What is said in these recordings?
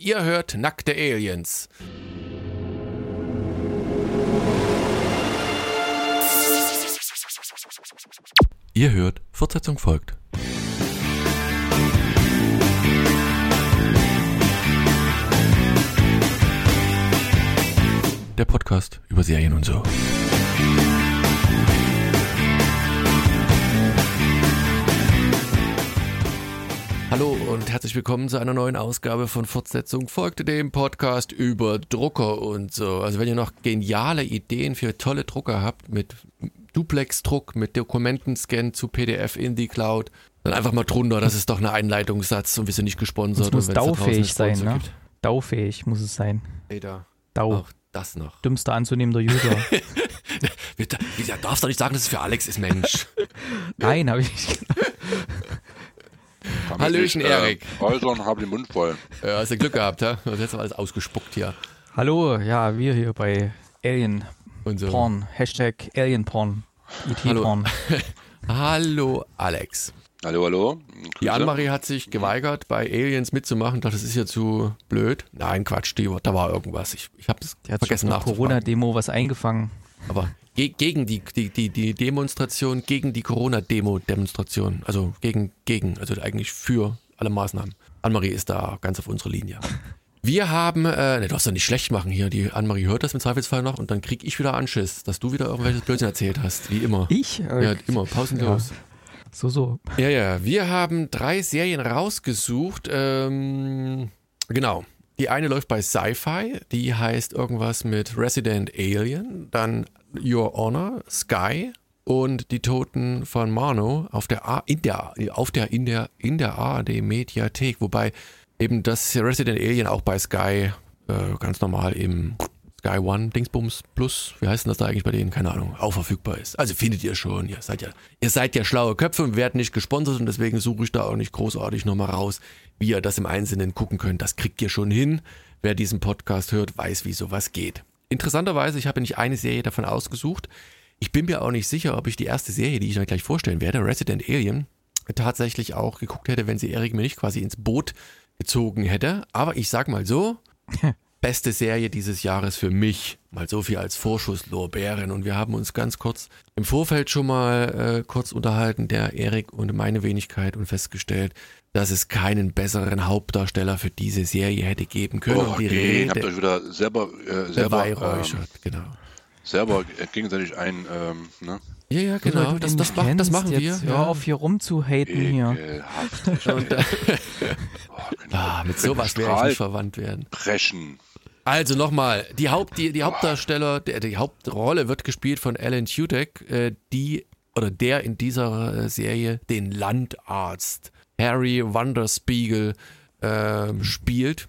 Ihr hört Nackte Aliens. Ihr hört, Fortsetzung folgt. Der Podcast über Serien und so. Und herzlich willkommen zu einer neuen Ausgabe von Fortsetzung folgte dem Podcast über Drucker und so. Also wenn ihr noch geniale Ideen für tolle Drucker habt mit Duplex-Druck, mit Dokumentenscan zu PDF in die Cloud, dann einfach mal drunter, das ist doch ein Einleitungssatz und wir sind nicht gesponsert. Es muss da daufähig sein, ne? gibt. Daufähig muss es sein. Ey, da. Dau. Auch das noch. Dümmster anzunehmender User. Wie, darfst du nicht sagen, dass es für Alex ist, Mensch. Nein, habe ich nicht. Kann Hallöchen, nicht, Erik. Äh, äußern, habe den Mund voll. Ja, hast du Glück gehabt, ja? Du hast jetzt alles ausgespuckt hier. Hallo, ja, wir hier bei Alien so. Porn. Hashtag Alien Porn. Hallo. IT Porn. Hallo, Alex. Hallo, hallo. Die Grüße. Annemarie hat sich geweigert, bei Aliens mitzumachen. Dachte, das ist ja zu blöd. Nein, Quatsch, die, da war irgendwas. Ich, ich habe es vergessen nachzufragen. Corona-Demo was eingefangen. Aber ge gegen die, die, die, die Demonstration, gegen die Corona-Demo-Demonstration. Also gegen, gegen, also eigentlich für alle Maßnahmen. Annemarie ist da ganz auf unserer Linie. Wir haben, äh, ne, du darfst doch nicht schlecht machen hier. Die Annemarie hört das im Zweifelsfall noch und dann krieg ich wieder Anschiss, dass du wieder irgendwelches Blödsinn erzählt hast, wie immer. Ich? Äh, Ja, immer, pausenlos. So, so. Ja, ja, wir haben drei Serien rausgesucht. Ähm, genau. Die eine läuft bei Sci-Fi, die heißt irgendwas mit Resident Alien, dann Your Honor, Sky und die Toten von Marno auf der A, in der auf der in der in der ARD Mediathek, wobei eben das Resident Alien auch bei Sky äh, ganz normal im Sky One Dingsbums Plus, wie heißt denn das da eigentlich bei denen? Keine Ahnung, auch verfügbar ist. Also findet ihr schon, ihr seid ja, ihr seid ja schlaue Köpfe und werdet nicht gesponsert und deswegen suche ich da auch nicht großartig nochmal raus, wie ihr das im Einzelnen gucken könnt. Das kriegt ihr schon hin. Wer diesen Podcast hört, weiß, wie sowas geht. Interessanterweise, ich habe nicht eine Serie davon ausgesucht. Ich bin mir auch nicht sicher, ob ich die erste Serie, die ich euch gleich vorstellen werde, Resident Alien, tatsächlich auch geguckt hätte, wenn sie Erik mir nicht quasi ins Boot gezogen hätte. Aber ich sag mal so, beste Serie dieses Jahres für mich. Mal so viel als Vorschusslorbeeren. Und wir haben uns ganz kurz im Vorfeld schon mal äh, kurz unterhalten, der Erik und meine Wenigkeit, und festgestellt, dass es keinen besseren Hauptdarsteller für diese Serie hätte geben können. Oh, die okay, habt euch wieder selber, äh, selber, ähm, genau. selber äh, gegenseitig ein, ähm, ne? Ja, ja, genau. Das, das, macht, das machen wir. jetzt ja. Hör auf, hier rumzuhaten hier. Und, äh, oh, ah, mit sowas werde ich nicht verwandt werden. brechen. Also nochmal, die, Haupt, die, die Hauptdarsteller, der, die Hauptrolle wird gespielt von Alan Tudyk, äh, die oder der in dieser äh, Serie den Landarzt Harry Wanderspiegel ähm, spielt.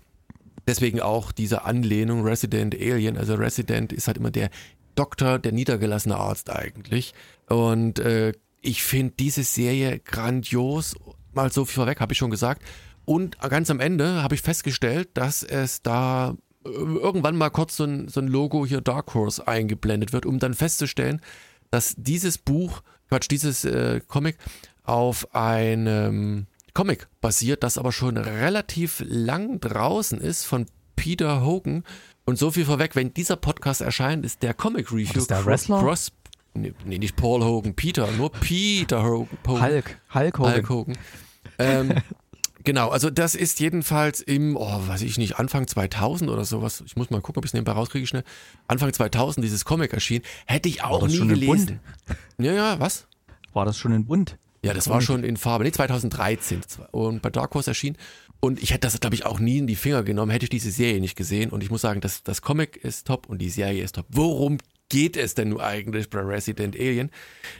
Deswegen auch diese Anlehnung Resident Alien. Also Resident ist halt immer der Doktor, der niedergelassene Arzt eigentlich. Und äh, ich finde diese Serie grandios. Mal so viel vorweg, habe ich schon gesagt. Und ganz am Ende habe ich festgestellt, dass es da äh, irgendwann mal kurz so ein, so ein Logo hier Dark Horse eingeblendet wird, um dann festzustellen, dass dieses Buch, Quatsch, dieses äh, Comic auf einem Comic basiert, das aber schon relativ lang draußen ist von Peter Hogan. Und so viel vorweg, wenn dieser Podcast erscheint, ist der Comic Review das der Wrestler? Cross, nee, nee, nicht Paul Hogan, Peter, nur Peter Hogan. Hulk. Hulk Hogan. Hulk Hogan. Ähm, genau, also das ist jedenfalls im, oh, weiß ich nicht, Anfang 2000 oder sowas. Ich muss mal gucken, ob ich es nebenbei rauskriege schnell. Anfang 2000 dieses Comic erschien. Hätte ich auch nie gelesen. Ja, ja, was? War das schon in bunt? Ja, das war schon in Farbe. Nee, 2013 und bei Dark Horse erschien. Und ich hätte das, glaube ich, auch nie in die Finger genommen, hätte ich diese Serie nicht gesehen. Und ich muss sagen, das, das Comic ist top und die Serie ist top. Worum geht es denn nun eigentlich bei Resident Alien?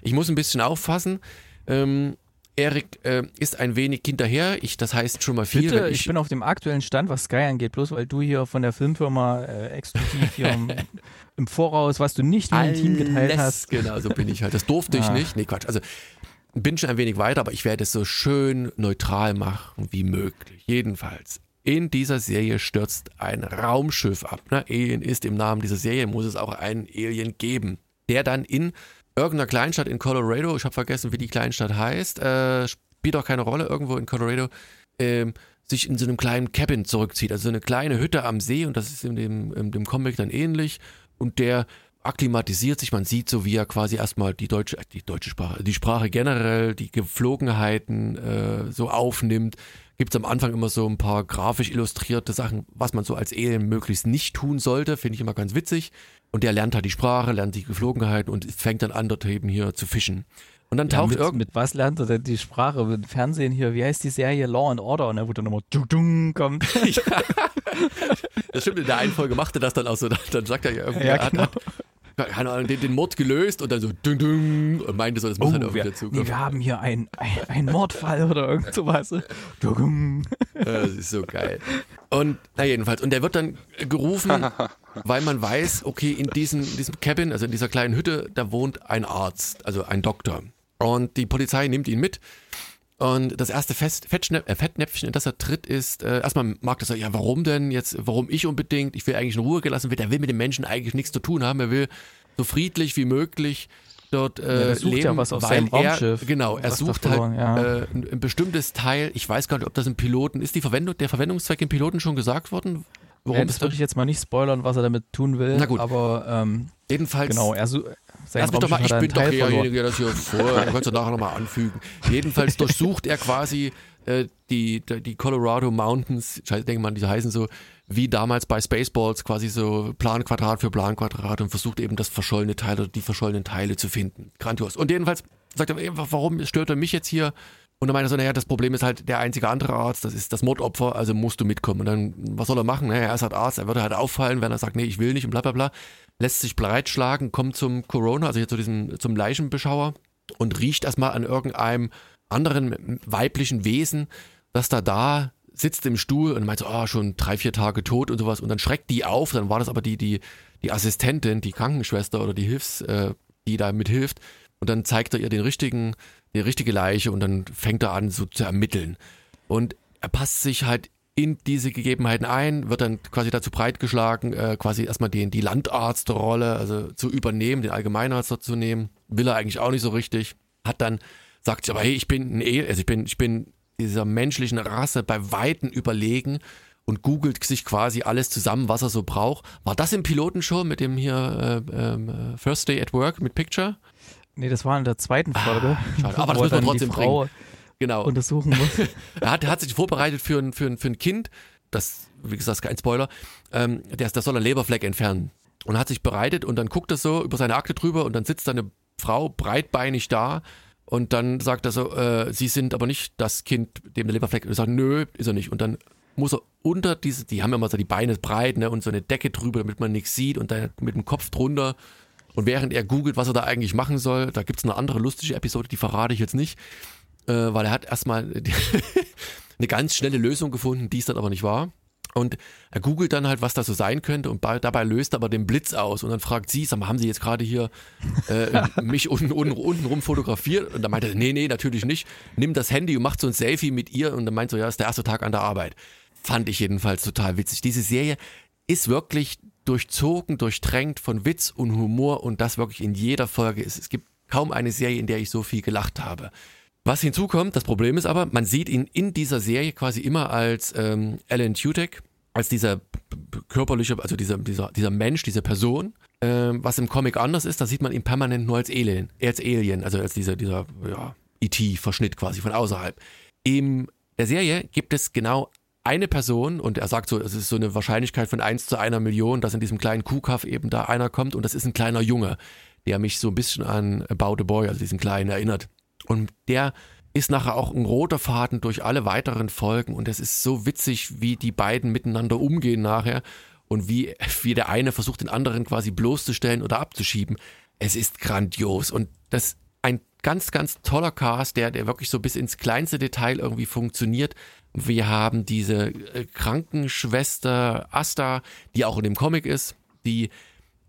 Ich muss ein bisschen aufpassen. Ähm, Erik äh, ist ein wenig hinterher. Ich, das heißt schon mal viel. Bitte, wenn ich, bin auf dem aktuellen Stand, was Sky angeht, bloß weil du hier von der Filmfirma äh, exklusiv hier im, im Voraus, was du nicht mit dem Team geteilt hast. Genau, so bin ich halt. Das durfte ich Ah. nicht. Nee, Quatsch. Also bin schon ein wenig weiter, aber ich werde es so schön neutral machen wie möglich. Jedenfalls. In dieser Serie stürzt ein Raumschiff ab. Ne? Alien ist im Namen dieser Serie, muss es auch einen Alien geben, der dann in irgendeiner Kleinstadt in Colorado, ich habe vergessen, wie die Kleinstadt heißt, äh, spielt auch keine Rolle, irgendwo in Colorado, ähm, sich in so einem kleinen Cabin zurückzieht, also so eine kleine Hütte am See und das ist in dem, in dem Comic dann ähnlich und der akklimatisiert sich, man sieht so, wie er quasi erstmal die deutsche, die deutsche Sprache, die Sprache generell, die Geflogenheiten äh, so aufnimmt. Gibt es am Anfang immer so ein paar grafisch illustrierte Sachen, was man so als Alien möglichst nicht tun sollte, finde ich immer ganz witzig. Und der lernt halt die Sprache, lernt die Geflogenheiten und fängt dann an, dort eben hier zu fischen. Und dann Ja, taucht mit, irgend mit was lernt er denn die Sprache? Mit Fernsehen hier, wie heißt die Serie Law and Order? Und da wo dann immer dung, dung kommt. Das stimmt, in der einen Folge machte das dann auch so, dann, dann sagt er ja irgendwie, Ja, er genau. Keine Ahnung, den, den Mord gelöst und dann so ding, ding, und meinte so, das muss halt Oh, irgendwie wir, dazu kommen. wir haben hier einen ein Mordfall oder irgend sowas. Das ist so geil. Und na jedenfalls, und der wird dann gerufen, weil man weiß, okay, in diesem, in diesem Cabin, also in dieser kleinen Hütte, da wohnt ein Arzt, also ein Doktor. Und die Polizei nimmt ihn mit. Und das erste Fest, Fettschnä äh, Fettnäpfchen, in das er tritt, ist, äh, erstmal mag das, ja, warum denn jetzt, warum ich unbedingt? Ich will eigentlich in Ruhe gelassen werden. Der will mit den Menschen eigentlich nichts zu tun haben. Er will so friedlich wie möglich dort äh, sucht leben, ja was auf weil seinem er, Raumschiff, Genau, er sucht verloren, halt ja. äh, ein, ein bestimmtes Teil. Ich weiß gar nicht, ob das im Piloten ist. Die Verwendung, der Verwendungszweck im Piloten schon gesagt worden? Worum Ja, das würde ich jetzt mal nicht spoilern, was er damit tun will. Na gut. Aber ähm, jedenfalls. genau, er sein Lass mich doch mal, ich bin doch derjenige, der das hier vor, du kannst du nachher nochmal anfügen. Jedenfalls durchsucht er quasi äh, die, die, Colorado Mountains, ich denke mal, die heißen so, wie damals bei Spaceballs, quasi so Planquadrat für Planquadrat und versucht eben das verschollene Teil oder die verschollenen Teile zu finden. Grandios. Und jedenfalls sagt er, ey, warum stört er mich jetzt hier? Und dann meint er so, naja, das Problem ist halt, der einzige andere Arzt, das ist das Mordopfer, also musst du mitkommen. Und dann, was soll er machen? Naja, er ist halt Arzt, er würde halt auffallen, wenn er sagt, nee, ich will nicht und bla bla bla. Lässt sich breitschlagen, kommt zum Corona, also hier zu diesem, zum Leichenbeschauer und riecht erstmal an irgendeinem anderen weiblichen Wesen, das da da sitzt im Stuhl und meint so, ah, schon drei, vier Tage tot und sowas. Und dann schreckt die auf, dann war das aber die, die, die Assistentin, die Krankenschwester oder die Hilfs, äh, die da mithilft. Und dann zeigt er ihr den richtigen, die richtige Leiche und dann fängt er an, so zu ermitteln. Und er passt sich halt in diese Gegebenheiten ein, wird dann quasi dazu breitgeschlagen, äh, quasi erstmal den, die Landarztrolle, also zu übernehmen, den Allgemeinarzt zu nehmen. Will er eigentlich auch nicht so richtig. Hat dann, sagt sich aber, hey, ich bin ein E, also ich bin, ich bin dieser menschlichen Rasse bei Weitem überlegen und googelt sich quasi alles zusammen, was er so braucht. War das im Piloten schon mit dem hier äh, ähm, First Day at Work mit Picture? Nee, das war in der zweiten Folge. Ah, schade. Aber das müssen wir trotzdem Frau Genau. untersuchen muss. Er hat, er hat sich vorbereitet für ein, für ein, für ein Kind, das, wie gesagt, ist kein Spoiler, ähm, der, das soll ein Leberfleck entfernen. Und hat sich bereitet und dann guckt er so über seine Akte drüber und dann sitzt da eine Frau breitbeinig da und dann sagt er so, äh, sie sind aber nicht das Kind, dem der Leberfleck, und er sagt, nö, ist er nicht. Und dann muss er unter diese, die haben ja immer so die Beine breit, ne, und so eine Decke drüber, damit man nichts sieht und dann mit dem Kopf drunter. Und während er googelt, was er da eigentlich machen soll, da gibt's eine andere lustige Episode, die verrate ich jetzt nicht, äh, weil er hat erstmal eine ganz schnelle Lösung gefunden, die es dann aber nicht war. Und er googelt dann halt, was das so sein könnte und bei, dabei löst er aber den Blitz aus und dann fragt sie, sag mal, haben Sie jetzt gerade hier äh, mich unten, unten, unten rum fotografiert? Und dann meinte er, nee, nee, natürlich nicht. Nimm das Handy und macht so ein Selfie mit ihr und dann meint so, ja, ist der erste Tag an der Arbeit. Fand ich jedenfalls total witzig. Diese Serie ist wirklich durchzogen, durchtränkt von Witz und Humor und das wirklich in jeder Folge ist. Es gibt kaum eine Serie, in der ich so viel gelacht habe. Was hinzukommt, das Problem ist aber, man sieht ihn in dieser Serie quasi immer als ähm, Alan Tudyk, als dieser körperliche, also dieser, dieser, dieser Mensch, diese Person. Ähm, was im Comic anders ist, da sieht man ihn permanent nur als Alien, als Alien, also als dieser, dieser ja, E.T.-Verschnitt quasi von außerhalb. In der Serie gibt es genau eine Person und er sagt so, es ist so eine Wahrscheinlichkeit von 1 zu einer Million, dass in diesem kleinen Kuhkaff eben da einer kommt und das ist ein kleiner Junge, der mich so ein bisschen an About a Boy, also diesen kleinen erinnert. Und der ist nachher auch ein roter Faden durch alle weiteren Folgen und es ist so witzig, wie die beiden miteinander umgehen nachher und wie, wie der eine versucht, den anderen quasi bloßzustellen oder abzuschieben. Es ist grandios und das ein ganz, ganz toller Cast, der, der wirklich so bis ins kleinste Detail irgendwie funktioniert. Wir haben diese äh, Krankenschwester Asta, die auch in dem Comic ist, die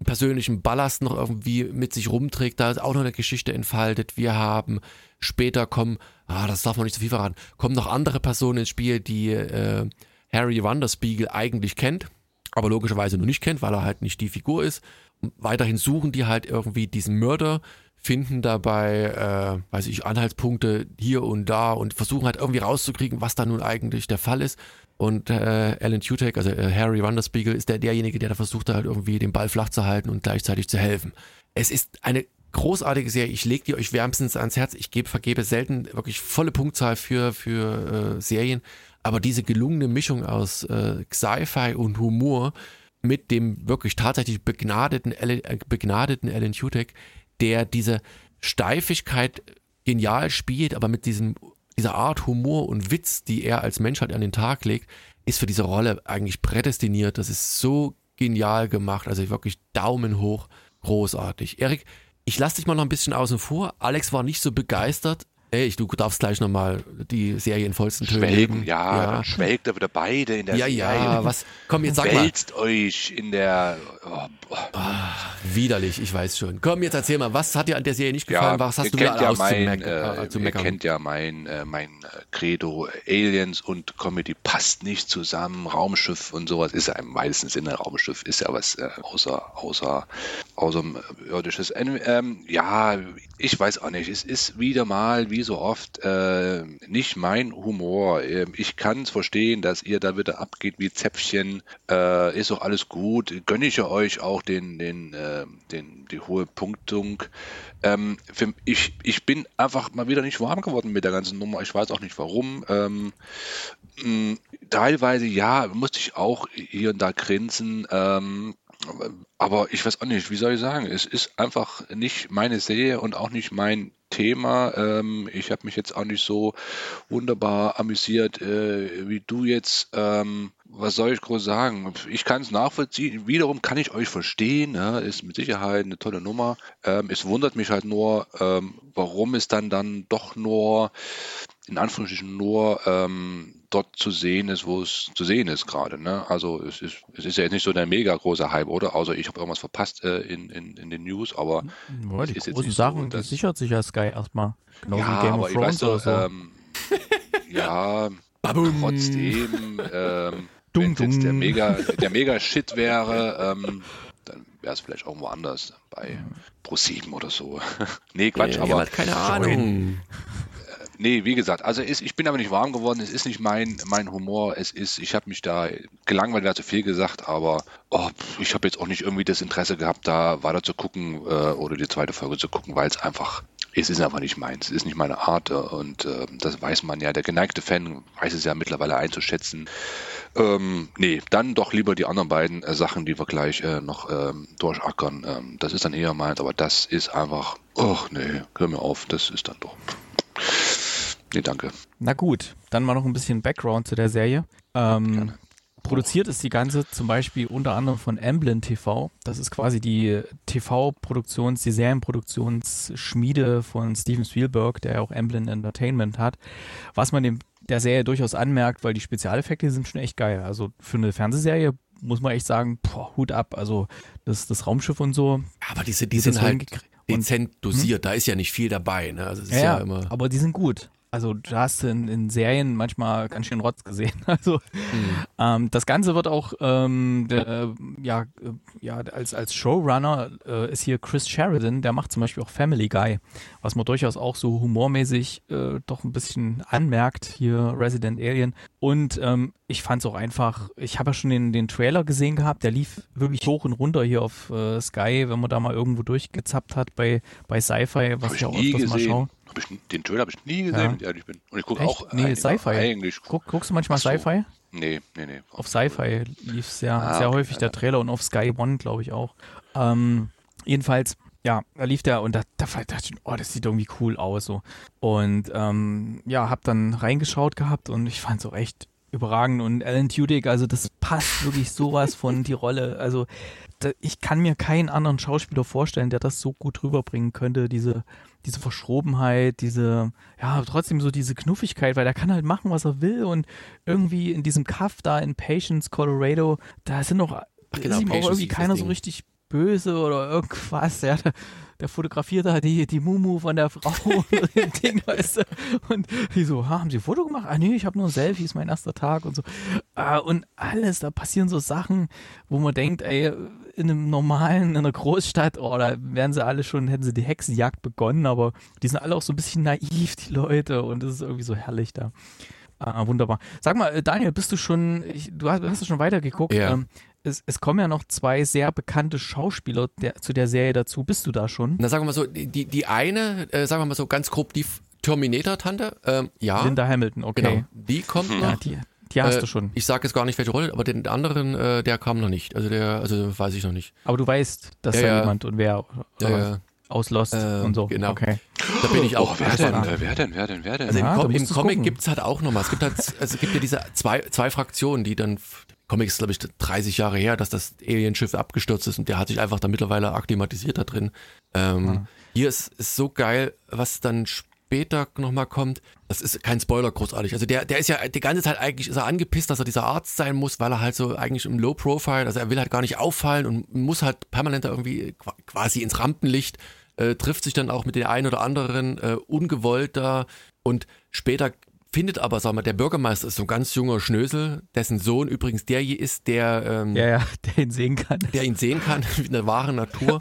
persönlichen Ballast noch irgendwie mit sich rumträgt, da ist auch noch eine Geschichte entfaltet. Wir haben später kommen, ah, das darf man nicht zu viel verraten, kommen noch andere Personen ins Spiel, die äh, Harry Wanderspiegel eigentlich kennt, aber logischerweise nur nicht kennt, weil er halt nicht die Figur ist. Und weiterhin suchen die halt irgendwie diesen Mörder finden dabei, äh, weiß ich, Anhaltspunkte hier und da und versuchen halt irgendwie rauszukriegen, was da nun eigentlich der Fall ist. Und äh, Alan Tutek, also äh, Harry Runderspiegel, ist der derjenige, der da versucht halt irgendwie den Ball flach zu halten und gleichzeitig zu helfen. Es ist eine großartige Serie. Ich lege die euch wärmstens ans Herz. Ich gebe, vergebe selten wirklich volle Punktzahl für, für äh, Serien. Aber diese gelungene Mischung aus äh, Sci-Fi und Humor mit dem wirklich tatsächlich begnadeten, Alan, äh, begnadeten Alan Tudyk, der diese Steifigkeit genial spielt, aber mit diesem, dieser Art Humor und Witz, die er als Mensch halt an den Tag legt, ist für diese Rolle eigentlich prädestiniert. Das ist so genial gemacht. Also wirklich Daumen hoch. Großartig. Erik, ich lasse dich mal noch ein bisschen außen vor. Alex war nicht so begeistert. Ey, ich, du darfst gleich nochmal die Serie in vollsten Tönen Schwelgen, legen. ja, dann schwelgt er wieder beide in der Ja, ja, was? Komm, jetzt sag mal. Wälzt euch in der. Oh, boah. Widerlich, ich weiß schon. Komm, jetzt erzähl mal, was hat dir an der Serie nicht gefallen? was hast ihr du wieder kennt ja mein, äh, äh, zu ihr meckern? kennt ja mein, äh, mein äh, Credo, Aliens und Comedy passt nicht zusammen, Raumschiff und sowas ist ja im weitesten Sinne Raumschiff, ist ja was äh, außer, außer, außerirdisches. Ähm, ähm, ja, ich weiß auch nicht, es ist wieder mal, wie so oft, äh, nicht mein Humor. Ähm, Ich kann es verstehen, dass ihr da wieder abgeht wie Zäpfchen, äh, ist auch alles gut, gönne ich euch auch den, den, äh, den, die hohe Punktung. Ähm, für, ich, ich bin einfach mal wieder nicht warm geworden mit der ganzen Nummer. Ich weiß auch nicht warum. Ähm, mh, teilweise ja, musste ich auch hier und da grinsen. Ähm, aber ich weiß auch nicht, wie soll ich sagen, es ist einfach nicht meine Serie und auch nicht mein Thema. Ähm, ich habe mich jetzt auch nicht so wunderbar amüsiert äh, wie du jetzt. Ähm, was soll ich groß sagen? Ich kann es nachvollziehen. Wiederum kann ich euch verstehen. Ja, ist mit Sicherheit eine tolle Nummer. Ähm, es wundert mich halt nur, ähm, warum es dann dann doch nur in Anführungsstrichen nur ähm, dort zu sehen ist, wo es zu sehen ist gerade. Ne? Also es ist, es ist ja jetzt nicht so der mega große Hype, oder? Außer ich habe irgendwas verpasst äh, in, in, in den News, aber Ja, die großen so, Sachen, dass- sichert sich ja Sky erstmal. Genauso ja, wie Game aber of ich weiß Thrones so, oder so. ähm, ja, Babum. trotzdem, ähm, wenn jetzt der mega, der mega Shit wäre, ähm, dann wäre es vielleicht irgendwo anders bei Pro7 oder so. nee, Quatsch, Ihr aber keine Ahnung. Nee, wie gesagt, also ist, ich bin aber nicht warm geworden, es ist nicht mein, mein Humor, es ist, ich habe mich da gelangweilt, hat zu viel gesagt, aber oh, ich habe jetzt auch nicht irgendwie das Interesse gehabt, da weiter zu gucken äh, oder die zweite Folge zu gucken, weil es einfach, es ist einfach nicht meins, es ist nicht meine Art äh, und äh, das weiß man ja, der geneigte Fan weiß es ja mittlerweile einzuschätzen. Ähm, nee, dann doch lieber die anderen beiden äh, Sachen, die wir gleich äh, noch ähm, durchackern. Ähm, das ist dann eher meins, aber das ist einfach, ach nee, hör mir auf, das ist dann doch. Nee, danke. Na gut, dann mal noch ein bisschen Background zu der Serie. Ähm, produziert ist die ganze zum Beispiel unter anderem von Emblem TV. Das ist quasi die TV-Produktions-, die Serienproduktionsschmiede von Steven Spielberg, der ja auch Emblem Entertainment hat. Was man dem der Serie durchaus anmerkt, weil die Spezialeffekte sind schon echt geil. Also für eine Fernsehserie muss man echt sagen, boah, Hut ab. Also das, das Raumschiff und so. Aber diese, die sind halt dezent dosiert, da ist ja nicht viel dabei. Ne? Also ja, ja, immer. aber die sind gut. Also du hast in, in Serien manchmal ganz schön Rotz gesehen. Also ähm, das Ganze wird auch ähm, der, ja, äh, ja als, als Showrunner äh, ist hier Chris Sheridan, der macht zum Beispiel auch Family Guy, was man durchaus auch so humormäßig äh, doch ein bisschen anmerkt, hier Resident Alien. Und ähm, ich fand es auch einfach, ich habe ja schon den, den Trailer gesehen gehabt, der lief wirklich hoch und runter hier auf äh, Sky, wenn man da mal irgendwo durchgezappt hat bei, bei Sci-Fi, was ich auch öfters mal schaue. Hab ich, den Trailer habe ich nie gesehen, Ja. wenn ich ehrlich bin. Und ich gucke auch Nee, Sci-Fi. eigentlich. Guck, guckst du manchmal so. Sci-Fi? Nee, nee, nee. Auf Sci-Fi lief sehr, Ah, sehr okay, häufig ja, der. Trailer und auf Sky One, glaube ich, auch. Ähm, jedenfalls, ja, da lief der und da, da dachte ich, oh, das sieht irgendwie cool aus. So. Und ähm, ja, hab dann reingeschaut gehabt und ich fand so echt überragend. Und Alan Tudyk, also das passt wirklich sowas von die Rolle. Also da, ich kann mir keinen anderen Schauspieler vorstellen, der das so gut rüberbringen könnte, diese, diese Verschrobenheit, diese, ja, trotzdem so diese Knuffigkeit, weil der kann halt machen, was er will und irgendwie in diesem Kaff da in Patience, Colorado, da sind noch, genau, ist ihm auch irgendwie keiner so richtig böse oder irgendwas. Ja, der, der fotografiert da die, die Mumu von der Frau und dem Ding, weißt du. Und die so, ha, haben Sie ein Foto gemacht? Ah, nee, ich habe nur ein Selfie, ist mein erster Tag und so. Ah, und alles, da passieren so Sachen, wo man denkt, ey, in einem normalen, in einer Großstadt, oh, da wären sie alle schon, hätten sie die Hexenjagd begonnen, aber die sind alle auch so ein bisschen naiv, die Leute, und das ist irgendwie so herrlich da. Ah, wunderbar. Sag mal, äh, Daniel, bist du schon, ich, du hast, hast du schon weitergeguckt? Ja. Ähm, es, es kommen ja noch zwei sehr bekannte Schauspieler der, zu der Serie dazu. Bist du da schon? Na, sagen wir mal so, die, die, eine, äh, sagen wir mal so ganz grob, die Terminator-Tante, ähm, ja. Linda Hamilton, okay. Genau, die kommt Ja, noch. die, die hast Äh, du schon. Ich sage jetzt gar nicht, welche Rolle, aber den anderen, äh, der kam noch nicht. Also der, also weiß ich noch nicht. Aber du weißt, dass Ja, da ja. jemand und wer oder Ja, was? ja. aus Lost Äh, und so. genau. Okay. Da bin ich auch Oh, wer denn? Äh, Wer denn? Wer denn? Wer denn? Also Ja, im, Com im es Comic gucken. gibt's halt auch nochmal. Es gibt halt, also es gibt ja diese zwei, zwei Fraktionen, die dann, Comic ist glaube ich 30 Jahre her, dass das Alienschiff abgestürzt ist und der hat sich einfach da mittlerweile akklimatisiert da drin. Ähm, Ah. Hier ist, ist so geil, was dann später nochmal kommt. Das ist kein Spoiler großartig. Also der, der ist ja die ganze Zeit eigentlich ist er angepisst, dass er dieser Arzt sein muss, weil er halt so eigentlich im Low Profile, also er will halt gar nicht auffallen und muss halt permanent da irgendwie qua- quasi ins Rampenlicht, äh, trifft sich dann auch mit den einen oder anderen äh, ungewollt da und später findet aber, sag mal, der Bürgermeister ist so ein ganz junger Schnösel, dessen Sohn übrigens der hier ist, der ähm, Ja, ja, der ihn sehen kann. der ihn sehen kann, in der wahren Natur.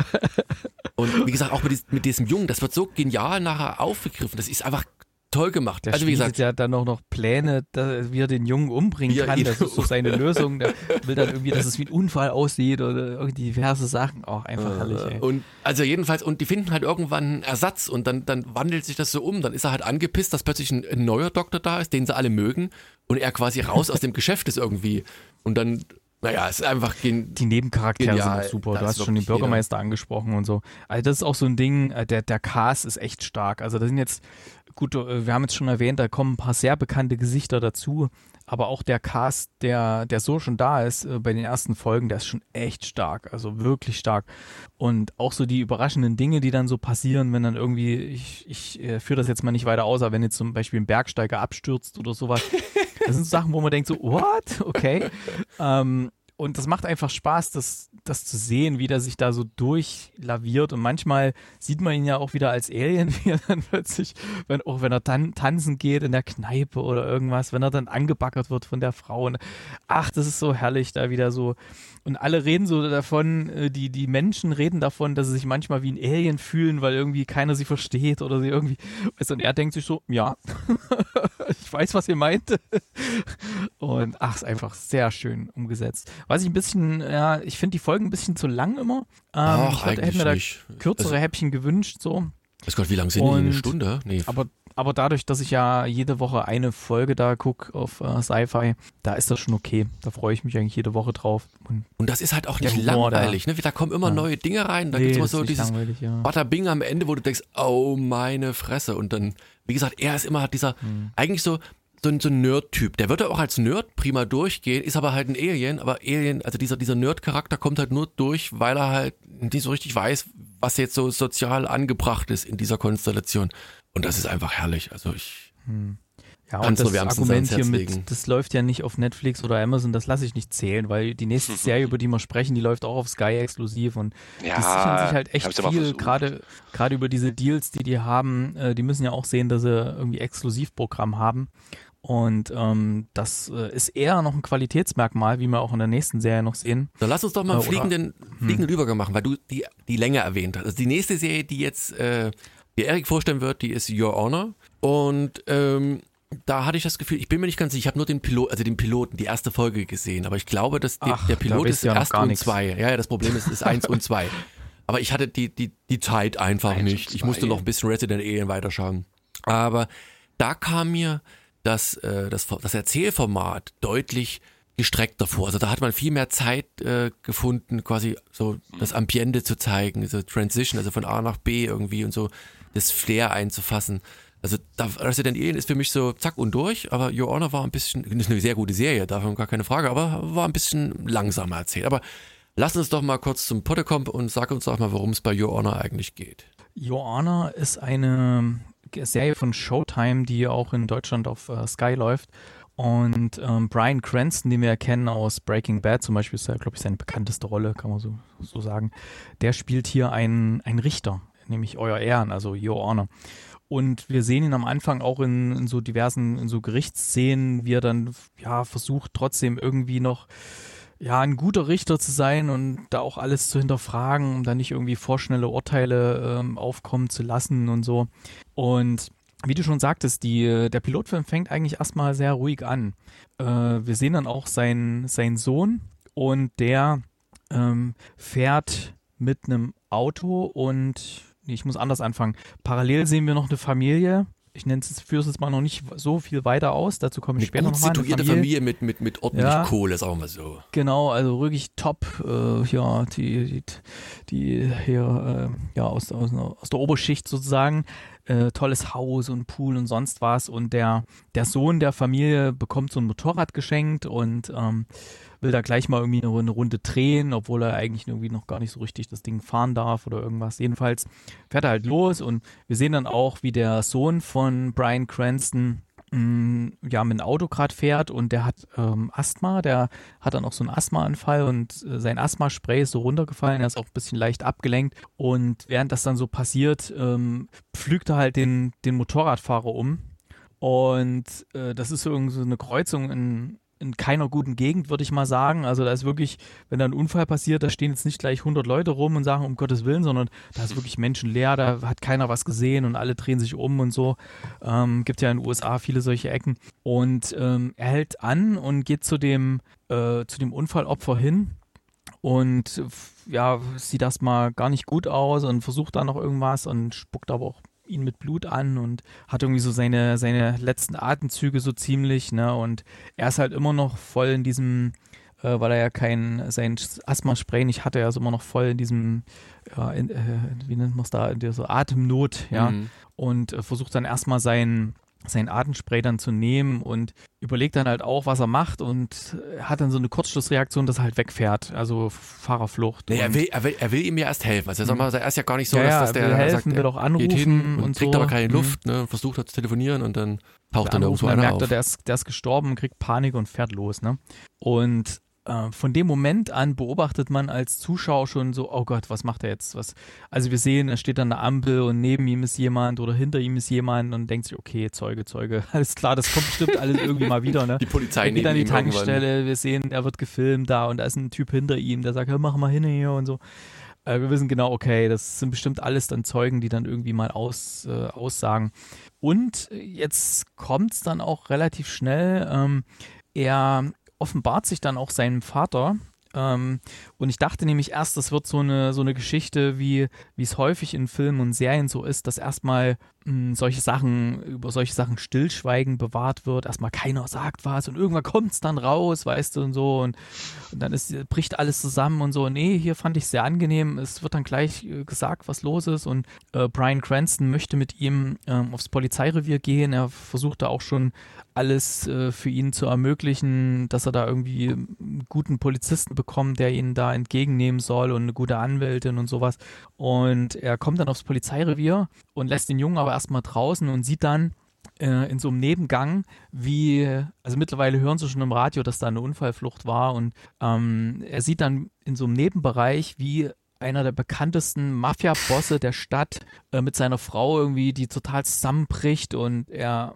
Und wie gesagt, auch mit, dies, mit diesem Jungen, das wird so genial nachher aufgegriffen. Das ist einfach toll gemacht. Der also wie gesagt, ja dann auch noch Pläne, da, wie er den Jungen umbringen kann. Das ist so seine Lösung. Der will dann irgendwie, dass es wie ein Unfall aussieht oder irgendwie diverse Sachen. Auch einfach herrlich, ey. und also jedenfalls, und die finden halt irgendwann einen Ersatz und dann, dann wandelt sich das so um. Dann ist er halt angepisst, dass plötzlich ein, ein neuer Doktor da ist, den sie alle mögen und er quasi raus aus dem Geschäft ist irgendwie. Und dann, naja, es ist einfach gen Die Nebencharaktere Genial. sind auch super. Das Du hast schon den wirklich jeder. Bürgermeister angesprochen und so. Also das ist auch so ein Ding, äh, der, der Cast ist echt stark. Also da sind jetzt, gut, äh, wir haben jetzt schon erwähnt, da kommen ein paar sehr bekannte Gesichter dazu. Aber auch der Cast, der, der so schon da ist äh, bei den ersten Folgen, der ist schon echt stark. Also wirklich stark. Und auch so die überraschenden Dinge, die dann so passieren, wenn dann irgendwie, ich, ich äh, führe das jetzt mal nicht weiter aus, aber wenn jetzt zum Beispiel ein Bergsteiger abstürzt oder sowas. Das sind so Sachen, wo man denkt so, what? Okay. Ähm, und das macht einfach Spaß, das, das zu sehen, wie der sich da so durchlaviert. Und manchmal sieht man ihn ja auch wieder als Alien, wie er dann plötzlich, wenn, auch wenn er tan tanzen geht in der Kneipe oder irgendwas, wenn er dann angebackert wird von der Frau. Und, ach, das ist so herrlich, da wieder so. Und alle reden so davon, äh, die, die Menschen reden davon, dass sie sich manchmal wie ein Alien fühlen, weil irgendwie keiner sie versteht oder sie irgendwie. Weißt und er denkt sich so, ja, ich weiß, was ihr meint. Und ach, ist einfach sehr schön umgesetzt. Was ich ein bisschen, ja, ich finde die Folgen ein bisschen zu lang immer. Ähm, Ach, ich hätte mir da nicht. kürzere Also- Häppchen gewünscht, so. Weiß Gott, wie lang sind die? Eine Und- Stunde? Nee. Aber, aber dadurch, dass ich ja jede Woche eine Folge da gucke auf äh, Sci-Fi, da ist das schon okay. Da freue ich mich eigentlich jede Woche drauf. Und Und das ist halt auch nicht Humor da. langweilig. Ne? Da kommen immer Ja. neue Dinge rein. Da nee, gibt's immer das so dieses langweilig, ja. Am Ende, wo du denkst, oh meine Fresse. Und dann, wie gesagt, er ist immer halt dieser, Hm. eigentlich so, so ein, so ein Nerd-Typ. Der wird ja auch als Nerd prima durchgehen, ist aber halt ein Alien. Aber Alien, also dieser, dieser Nerd-Charakter kommt halt nur durch, weil er halt nicht so richtig weiß, was jetzt so sozial angebracht ist in dieser Konstellation. Und das ist einfach herrlich. Also ich, Ja, Kannst und du das Argument hier legen. mit, das läuft ja nicht auf Netflix oder Amazon, das lasse ich nicht zählen, weil die nächste Serie, über die wir sprechen, die läuft auch auf Sky exklusiv und Ja, die sichern sich halt echt ja viel, gerade gerade über diese Deals, die die haben, äh, die müssen ja auch sehen, dass sie irgendwie Exklusivprogramm haben und ähm, das äh, ist eher noch ein Qualitätsmerkmal, wie wir auch in der nächsten Serie noch sehen. dann lass uns doch mal einen Äh, oder- fliegenden, fliegenden Übergang machen, weil du die, die Länge erwähnt hast. Also die nächste Serie, die jetzt, äh, die Erik vorstellen wird, die ist Your Honor. Und ähm, da hatte ich das Gefühl, ich bin mir nicht ganz sicher, ich habe nur den Pilot, also den Piloten, die erste Folge gesehen, aber ich glaube, dass die, Ach, der da Pilot weißt ist ja erst und zwei. Ja, ja, das Problem ist, ist eins und zwei. Aber ich hatte die, die, die Zeit einfach Eins nicht. Ich musste noch ein bisschen Resident Alien weiterschauen. Aber da kam mir das, äh, das, das Erzählformat deutlich gestreckter vor. Also da hat man viel mehr Zeit äh, gefunden, quasi so das Ambiente zu zeigen, so Transition, also von A nach B irgendwie und so das Flair einzufassen. Also Resident Alien ist für mich so zack und durch, aber Your Honor war ein bisschen, ist eine sehr gute Serie, davon gar keine Frage, aber war ein bisschen langsamer erzählt. Aber lass uns doch mal kurz zum Potte kommen und sag uns doch mal, worum es bei Your Honor eigentlich geht. Your Honor ist eine Serie von Showtime, die auch in Deutschland auf äh, Sky läuft. Und ähm, Brian Cranston, den wir erkennen aus Breaking Bad zum Beispiel, ist ja, glaube ich, seine bekannteste Rolle, kann man so, so sagen. Der spielt hier einen, einen Richter, nämlich Euer Ehren, also Your Honor. Und wir sehen ihn am Anfang auch in, in so diversen, in so Gerichtsszenen, wie er dann ja versucht, trotzdem irgendwie noch ja, ein guter Richter zu sein und da auch alles zu hinterfragen, um da nicht irgendwie vorschnelle Urteile ähm, aufkommen zu lassen und so. Und wie du schon sagtest, die, der Pilotfilm fängt eigentlich erstmal sehr ruhig an. Äh, wir sehen dann auch seinen, seinen Sohn und der ähm, fährt mit einem Auto und nee, ich muss anders anfangen. Parallel sehen wir noch eine Familie. Ich nenne es, führe es jetzt mal noch nicht so viel weiter aus. Dazu komme ich später nochmal. Eine situierte Familie. Familie mit, mit, mit ordentlich ja, Kohle, sagen wir mal so. Genau, also wirklich top. Äh, ja, die, die, die hier äh, ja, aus, aus, aus der Oberschicht sozusagen äh, tolles Haus und Pool und sonst was. Und der, der Sohn der Familie bekommt so ein Motorrad geschenkt und ähm, will da gleich mal irgendwie eine, eine, Runde drehen, obwohl er eigentlich irgendwie noch gar nicht so richtig das Ding fahren darf oder irgendwas. Jedenfalls fährt er halt los und wir sehen dann auch, wie der Sohn von Brian Cranston Mm, ja, mit dem Auto gerade fährt und der hat ähm, Asthma, der hat dann auch so einen Asthmaanfall und äh, sein Asthmaspray ist so runtergefallen, er ist auch ein bisschen leicht abgelenkt und während das dann so passiert, ähm, pflügt er halt den, den Motorradfahrer um und äh, das ist so irgendwie so eine Kreuzung in, in keiner guten Gegend, würde ich mal sagen. Also da ist wirklich, wenn da ein Unfall passiert, da stehen jetzt nicht gleich 100 Leute rum und sagen, um Gottes Willen, sondern da ist wirklich menschenleer, da hat keiner was gesehen und alle drehen sich um und so. Ähm, gibt ja in den USA viele solche Ecken. Und ähm, er hält an und geht zu dem, äh, zu dem Unfallopfer hin und ja, sieht erstmal gar nicht gut aus und versucht da noch irgendwas und spuckt aber auch ihn mit Blut an und hat irgendwie so seine, seine letzten Atemzüge so ziemlich, ne? Und er ist halt immer noch voll in diesem, äh, weil er ja kein, sein Asthma-Spray nicht hatte, er ist immer noch voll in diesem, ja, in, äh, wie nennt man es da, in dieser Atemnot, ja. Mhm. Und äh, versucht dann erstmal sein, sein Atemspray dann zu nehmen und überlegt dann halt auch, was er macht und hat dann so eine Kurzschlussreaktion, dass er halt wegfährt, also Fahrerflucht. Nee, er, will, er, will, er will ihm ja erst helfen. Also er, er ist ja gar nicht so, ja, dass, dass der will helfen, sagt, will auch anrufen geht hin und, und kriegt so. aber keine Luft, mhm. ne, versucht er zu telefonieren und dann taucht dann irgendwo einer merkt auf. Er, der ist, der ist gestorben, kriegt Panik und fährt los, ne? Und äh, von dem Moment an beobachtet man als Zuschauer schon so, oh Gott, was macht er jetzt? Was? Also wir sehen, er steht an der Ampel und neben ihm ist jemand oder hinter ihm ist jemand und denkt sich, okay, Zeuge, Zeuge, alles klar, das kommt bestimmt alles irgendwie mal wieder. Ne? Die Polizei er geht an die Tankstelle, wir sehen, er wird gefilmt da und da ist ein Typ hinter ihm, der sagt, mach mal hin hier und so. Äh, wir wissen genau, okay, das sind bestimmt alles dann Zeugen, die dann irgendwie mal aus, äh, aussagen. Und jetzt kommt es dann auch relativ schnell. Ähm, er offenbart sich dann auch seinem Vater. Ähm, und ich dachte nämlich erst, das wird so eine, so eine Geschichte, wie es häufig in Filmen und Serien so ist, dass erstmal solche Sachen, über solche Sachen Stillschweigen bewahrt wird, erstmal keiner sagt was und irgendwann kommt es dann raus, weißt du, und so. Und, und dann ist, bricht alles zusammen und so. Nee, hier fand ich sehr angenehm. Es wird dann gleich äh, gesagt, was los ist. Und äh, Brian Cranston möchte mit ihm ähm, aufs Polizeirevier gehen. Er versucht da auch schon alles äh, für ihn zu ermöglichen, dass er da irgendwie einen guten Polizisten bekommt, der ihn da entgegennehmen soll und eine gute Anwältin und sowas. Und er kommt dann aufs Polizeirevier und lässt den Jungen aber erstmal draußen und sieht dann, äh, in so einem Nebengang, wie, also mittlerweile hören sie schon im Radio, dass da eine Unfallflucht war und ähm, er sieht dann in so einem Nebenbereich, wie einer der bekanntesten Mafia-Bosse der Stadt äh, mit seiner Frau irgendwie, die total zusammenbricht und er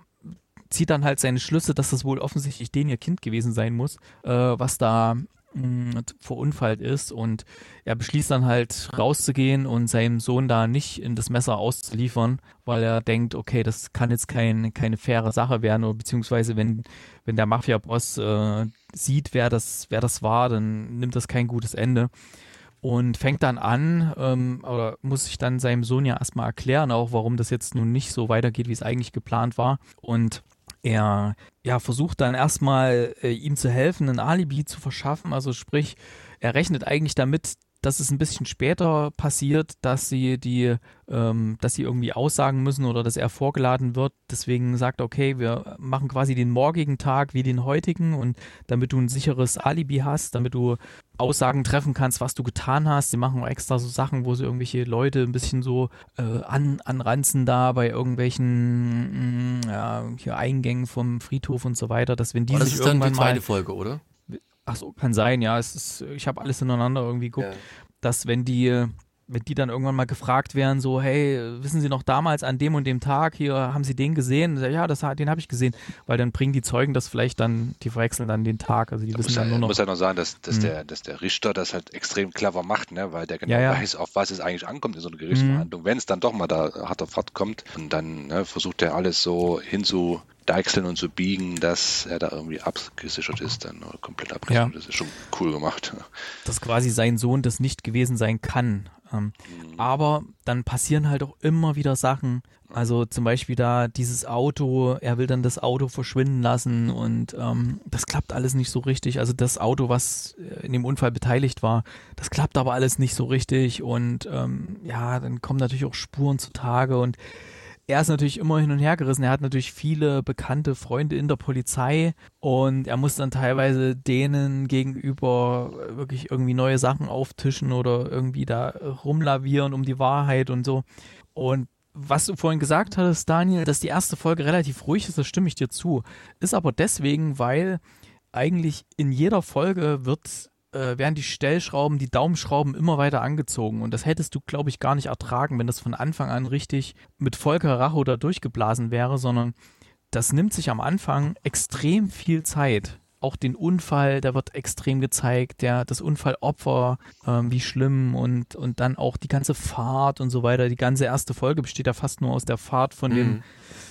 zieht dann halt seine Schlüsse, dass das wohl offensichtlich den ihr Kind gewesen sein muss, äh, was da verunfallt ist und er beschließt dann halt rauszugehen und seinem Sohn da nicht in das Messer auszuliefern, weil er denkt, okay, das kann jetzt kein, keine faire Sache werden oder beziehungsweise wenn, wenn der Mafia-Boss äh, sieht, wer das, wer das war, dann nimmt das kein gutes Ende und fängt dann an, ähm, oder muss sich dann seinem Sohn ja erstmal erklären, auch warum das jetzt nun nicht so weitergeht, wie es eigentlich geplant war. Und er ja, versucht dann erstmal äh, ihm zu helfen, ein Alibi zu verschaffen. Also sprich, er rechnet eigentlich damit, dass es ein bisschen später passiert, dass sie die, ähm, dass sie irgendwie aussagen müssen oder dass er vorgeladen wird. Deswegen sagt er, okay, wir machen quasi den morgigen Tag wie den heutigen und damit du ein sicheres Alibi hast, damit du Aussagen treffen kannst, was du getan hast. Sie machen extra so Sachen, wo sie irgendwelche Leute ein bisschen so äh, an, anranzen da bei irgendwelchen mh, mm, ja, Eingängen vom Friedhof und so weiter, dass wenn die sich das ist dann irgendwann die zweite mal Folge, oder? Ach so, kann sein, ja. Es ist, ich habe alles ineinander irgendwie geguckt, Ja. dass wenn die, wenn die dann irgendwann mal gefragt werden, so, hey, wissen Sie noch damals an dem und dem Tag, hier haben Sie den gesehen? Ja, das, den habe ich gesehen, weil dann bringen die Zeugen das vielleicht dann, die verwechseln dann den Tag, also die Da wissen muss, dann ja, nur noch. muss ja noch sagen, dass, dass, Mhm. der, dass der Richter das halt extrem clever macht, ne? weil der genau Ja, weiß, auf was es eigentlich ankommt in so einer Gerichtsverhandlung. Wenn es dann doch mal da hart auf hart kommt, und dann ne, versucht er alles so hinzudeichseln und zu biegen, dass er da irgendwie abgesichert ist, dann oder komplett abgesichert Ja. ist. ist schon cool gemacht. dass quasi sein Sohn das nicht gewesen sein kann. Ähm, aber dann passieren halt auch immer wieder Sachen. Also zum Beispiel da dieses Auto, er will dann das Auto verschwinden lassen und ähm, das klappt alles nicht so richtig. Also das Auto, was äh, in dem Unfall beteiligt war, das klappt aber alles nicht so richtig und ähm, ja, dann kommen natürlich auch Spuren zutage und er ist natürlich immer hin und her gerissen. Er hat natürlich viele bekannte Freunde in der Polizei und er muss dann teilweise denen gegenüber wirklich irgendwie neue Sachen auftischen oder irgendwie da rumlavieren um die Wahrheit und so. Und was du vorhin gesagt hattest, Daniel, dass die erste Folge relativ ruhig ist, das stimme ich dir zu. Ist aber deswegen, weil eigentlich in jeder Folge wird äh, werden die Stellschrauben, die Daumenschrauben immer weiter angezogen. Und das hättest du, glaube ich, gar nicht ertragen, wenn das von Anfang an richtig mit Volker Racho da durchgeblasen wäre, sondern das nimmt sich am Anfang extrem viel Zeit. Auch den Unfall, der wird extrem gezeigt, der, das Unfallopfer, ähm, wie schlimm und, und dann auch die ganze Fahrt und so weiter. Die ganze erste Folge besteht ja fast nur aus der Fahrt von, dem, Mhm.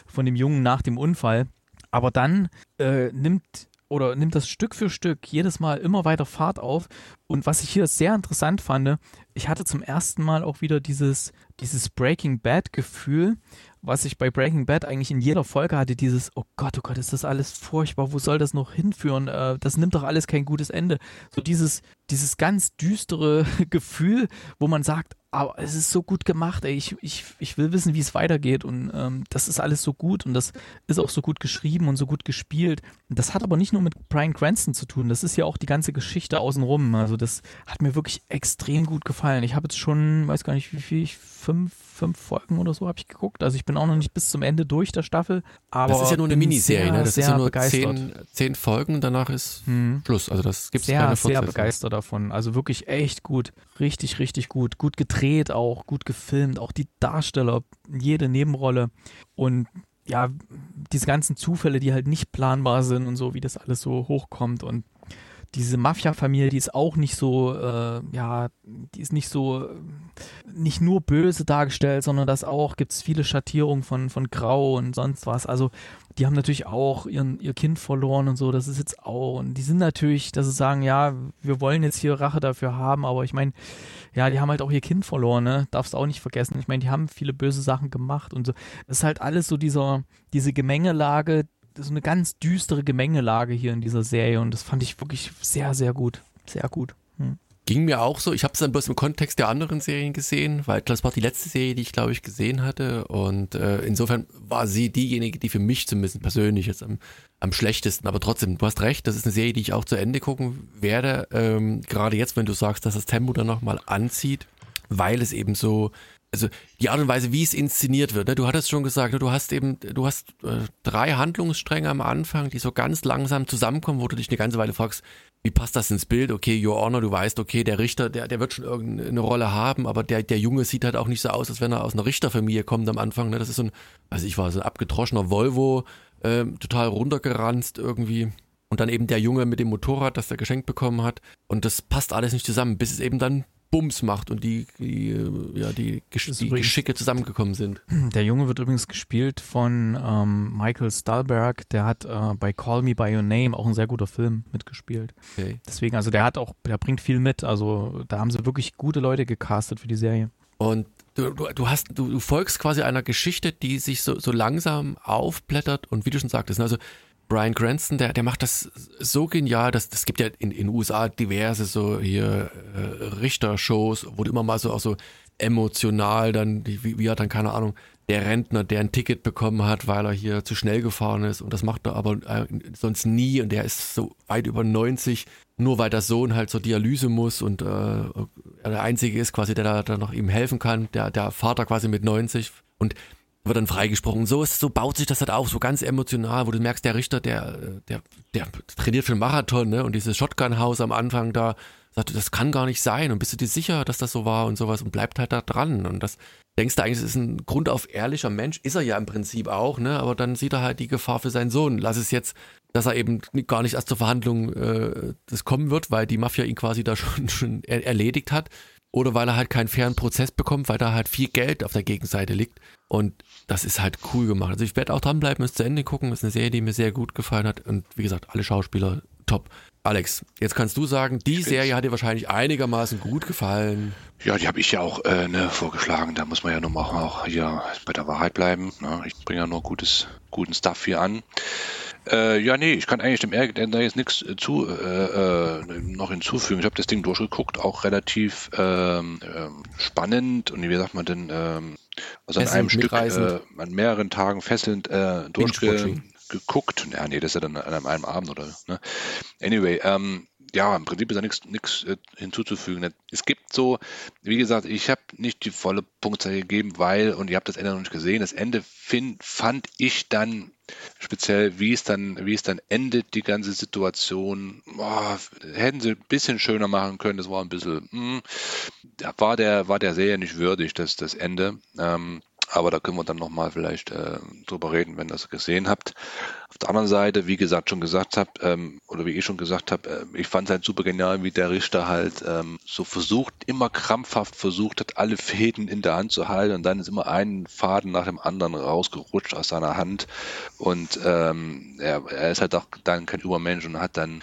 von dem Jungen nach dem Unfall. Aber dann äh, nimmt oder nimmt das Stück für Stück jedes Mal immer weiter Fahrt auf. Und was ich hier sehr interessant fand, ich hatte zum ersten Mal auch wieder dieses, dieses Breaking Bad Gefühl, was ich bei Breaking Bad eigentlich in jeder Folge hatte, dieses, oh Gott, oh Gott, ist das alles furchtbar, wo soll das noch hinführen? Äh, das nimmt doch alles kein gutes Ende. So dieses, dieses ganz düstere Gefühl, wo man sagt, aber es ist so gut gemacht, ey. Ich, ich, ich will wissen, wie es weitergeht. Und ähm, das ist alles so gut und das ist auch so gut geschrieben und so gut gespielt. Das hat aber nicht nur mit Brian Cranston zu tun, das ist ja auch die ganze Geschichte außenrum. Also das hat mir wirklich extrem gut gefallen. Ich habe jetzt schon, weiß gar nicht, wie viel ich, fünf, fünf Folgen oder so habe ich geguckt. Also ich bin auch noch nicht bis zum Ende durch der Staffel. Aber Das ist ja nur eine Miniserie, sehr, ne? Das sehr ist ja nur zehn, zehn Folgen, danach ist Hm Schluss. Also das gibt es sehr, keine sehr Fortsetzung. begeistert davon. Also wirklich echt gut. Richtig, richtig gut. Gut gedreht auch, gut gefilmt. Auch die Darsteller, jede Nebenrolle. Und ja, diese ganzen Zufälle, die halt nicht planbar sind und so, wie das alles so hochkommt. Und diese Mafia-Familie, die ist auch nicht so, äh, ja, die ist nicht so, äh, nicht nur böse dargestellt, sondern das auch, gibt es viele Schattierungen von, von Grau und sonst was. Also die haben natürlich auch ihren, ihr Kind verloren und so, das ist jetzt auch, und die sind natürlich, dass sie sagen, ja, wir wollen jetzt hier Rache dafür haben, aber ich meine, ja, die haben halt auch ihr Kind verloren, ne? Darfst auch nicht vergessen. Ich meine, die haben viele böse Sachen gemacht und so. Das ist halt alles so dieser, diese Gemengelage, so eine ganz düstere Gemengelage hier in dieser Serie und das fand ich wirklich sehr, sehr gut. Sehr gut. Hm. Ging mir auch so. Ich habe es dann bloß im Kontext der anderen Serien gesehen, weil das war die letzte Serie, die ich glaube ich gesehen hatte. Und äh, insofern war sie diejenige, die für mich zumindest persönlich jetzt am, am schlechtesten. Aber trotzdem, du hast recht, das ist eine Serie, die ich auch zu Ende gucken werde. Ähm, gerade jetzt, wenn du sagst, dass das Tempo dann nochmal anzieht, weil es eben so also die Art und Weise, wie es inszeniert wird. Ne? Du hattest schon gesagt, ne? du hast eben, du hast äh, drei Handlungsstränge am Anfang, die so ganz langsam zusammenkommen, wo du dich eine ganze Weile fragst, wie passt das ins Bild? Okay, Your Honor, du weißt, okay, der Richter, der, der wird schon irgendeine Rolle haben, aber der, der Junge sieht halt auch nicht so aus, als wenn er aus einer Richterfamilie kommt am Anfang. Ne? Das ist so ein, also ich war so ein abgedroschener Volvo, ähm, total runtergeranzt irgendwie. Und dann eben der Junge mit dem Motorrad, das er geschenkt bekommen hat. Und das passt alles nicht zusammen, bis es eben dann Bums macht und die, die, ja, die, Gesch die Geschicke zusammengekommen sind. Der Junge wird übrigens gespielt von ähm, Michael Stahlberg. Der hat äh, bei Call Me By Your Name auch ein sehr guter Film mitgespielt. Okay. Deswegen, also der hat auch, der bringt viel mit. Also da haben sie wirklich gute Leute gecastet für die Serie. Und du, du, du hast, du, du folgst quasi einer Geschichte, die sich so, so langsam aufblättert und wie du schon sagtest, ne, also Brian Cranston, der, der macht das so genial, dass das gibt ja in den USA diverse so hier äh, Richtershows, wo du immer mal so auch so emotional dann, wie, wie hat dann keine Ahnung, der Rentner, der ein Ticket bekommen hat, weil er hier zu schnell gefahren ist und das macht er aber äh, sonst nie und der ist so weit über 90, nur weil der Sohn halt zur Dialyse muss und äh, der Einzige ist quasi, der da, da noch ihm helfen kann, der, der Vater quasi mit 90 und wird dann freigesprochen. So ist, so baut sich das halt auch so ganz emotional, wo du merkst, der Richter, der, der, der trainiert für einen Marathon, ne? Und dieses Shotgun-Haus am Anfang da, sagte, das kann gar nicht sein. Und bist du dir sicher, dass das so war und sowas und bleibt halt da dran. Und das denkst du eigentlich, es ist ein grundauf ehrlicher Mensch, ist er ja im Prinzip auch, ne? Aber dann sieht er halt die Gefahr für seinen Sohn. Lass es jetzt, dass er eben gar nicht erst zur Verhandlung äh, das kommen wird, weil die Mafia ihn quasi da schon, schon er erledigt hat oder weil er halt keinen fairen Prozess bekommt, weil da halt viel Geld auf der Gegenseite liegt. Und das ist halt cool gemacht. Also ich werde auch dranbleiben, es zu Ende gucken. Das ist eine Serie, die mir sehr gut gefallen hat. Und wie gesagt, alle Schauspieler top. Alex, jetzt kannst du sagen, die Serie hat dir wahrscheinlich einigermaßen gut gefallen. Ja, die habe ich ja auch äh, ne, vorgeschlagen. Da muss man ja nur mal auch hier bei der Wahrheit bleiben. Ne? Ich bringe ja nur gutes, guten Stuff hier an. Äh, ja, nee, ich kann eigentlich dem Ärger da jetzt nichts äh, zu, äh, äh, noch hinzufügen. Ich habe das Ding durchgeguckt, auch relativ ähm, ähm, spannend und wie sagt man denn, ähm, also an einem Stück, äh, an mehreren Tagen fesselnd äh, durchgeguckt. Ja, nee, das ist ja dann an einem Abend oder. Ne? Anyway, ähm, ja, im Prinzip ist da nichts äh, hinzuzufügen. Es gibt so, wie gesagt, ich habe nicht die volle Punktzahl gegeben, weil, und ihr habt das Ende noch nicht gesehen, das Ende find, fand ich dann speziell, wie es dann, wie es dann endet, die ganze Situation, boah, hätten sie ein bisschen schöner machen können, das war ein bisschen, mh, hm, war der, war der Serie nicht würdig, das, das Ende. Ähm, aber da können wir dann nochmal vielleicht äh, drüber reden, wenn ihr das gesehen habt. Auf der anderen Seite, wie gesagt, schon gesagt habe, ähm, oder wie ich schon gesagt habe, äh, ich fand es halt super genial, wie der Richter halt ähm, so versucht, immer krampfhaft versucht hat, alle Fäden in der Hand zu halten und dann ist immer ein Faden nach dem anderen rausgerutscht aus seiner Hand und ähm, er, er ist halt auch dann kein Übermensch und hat dann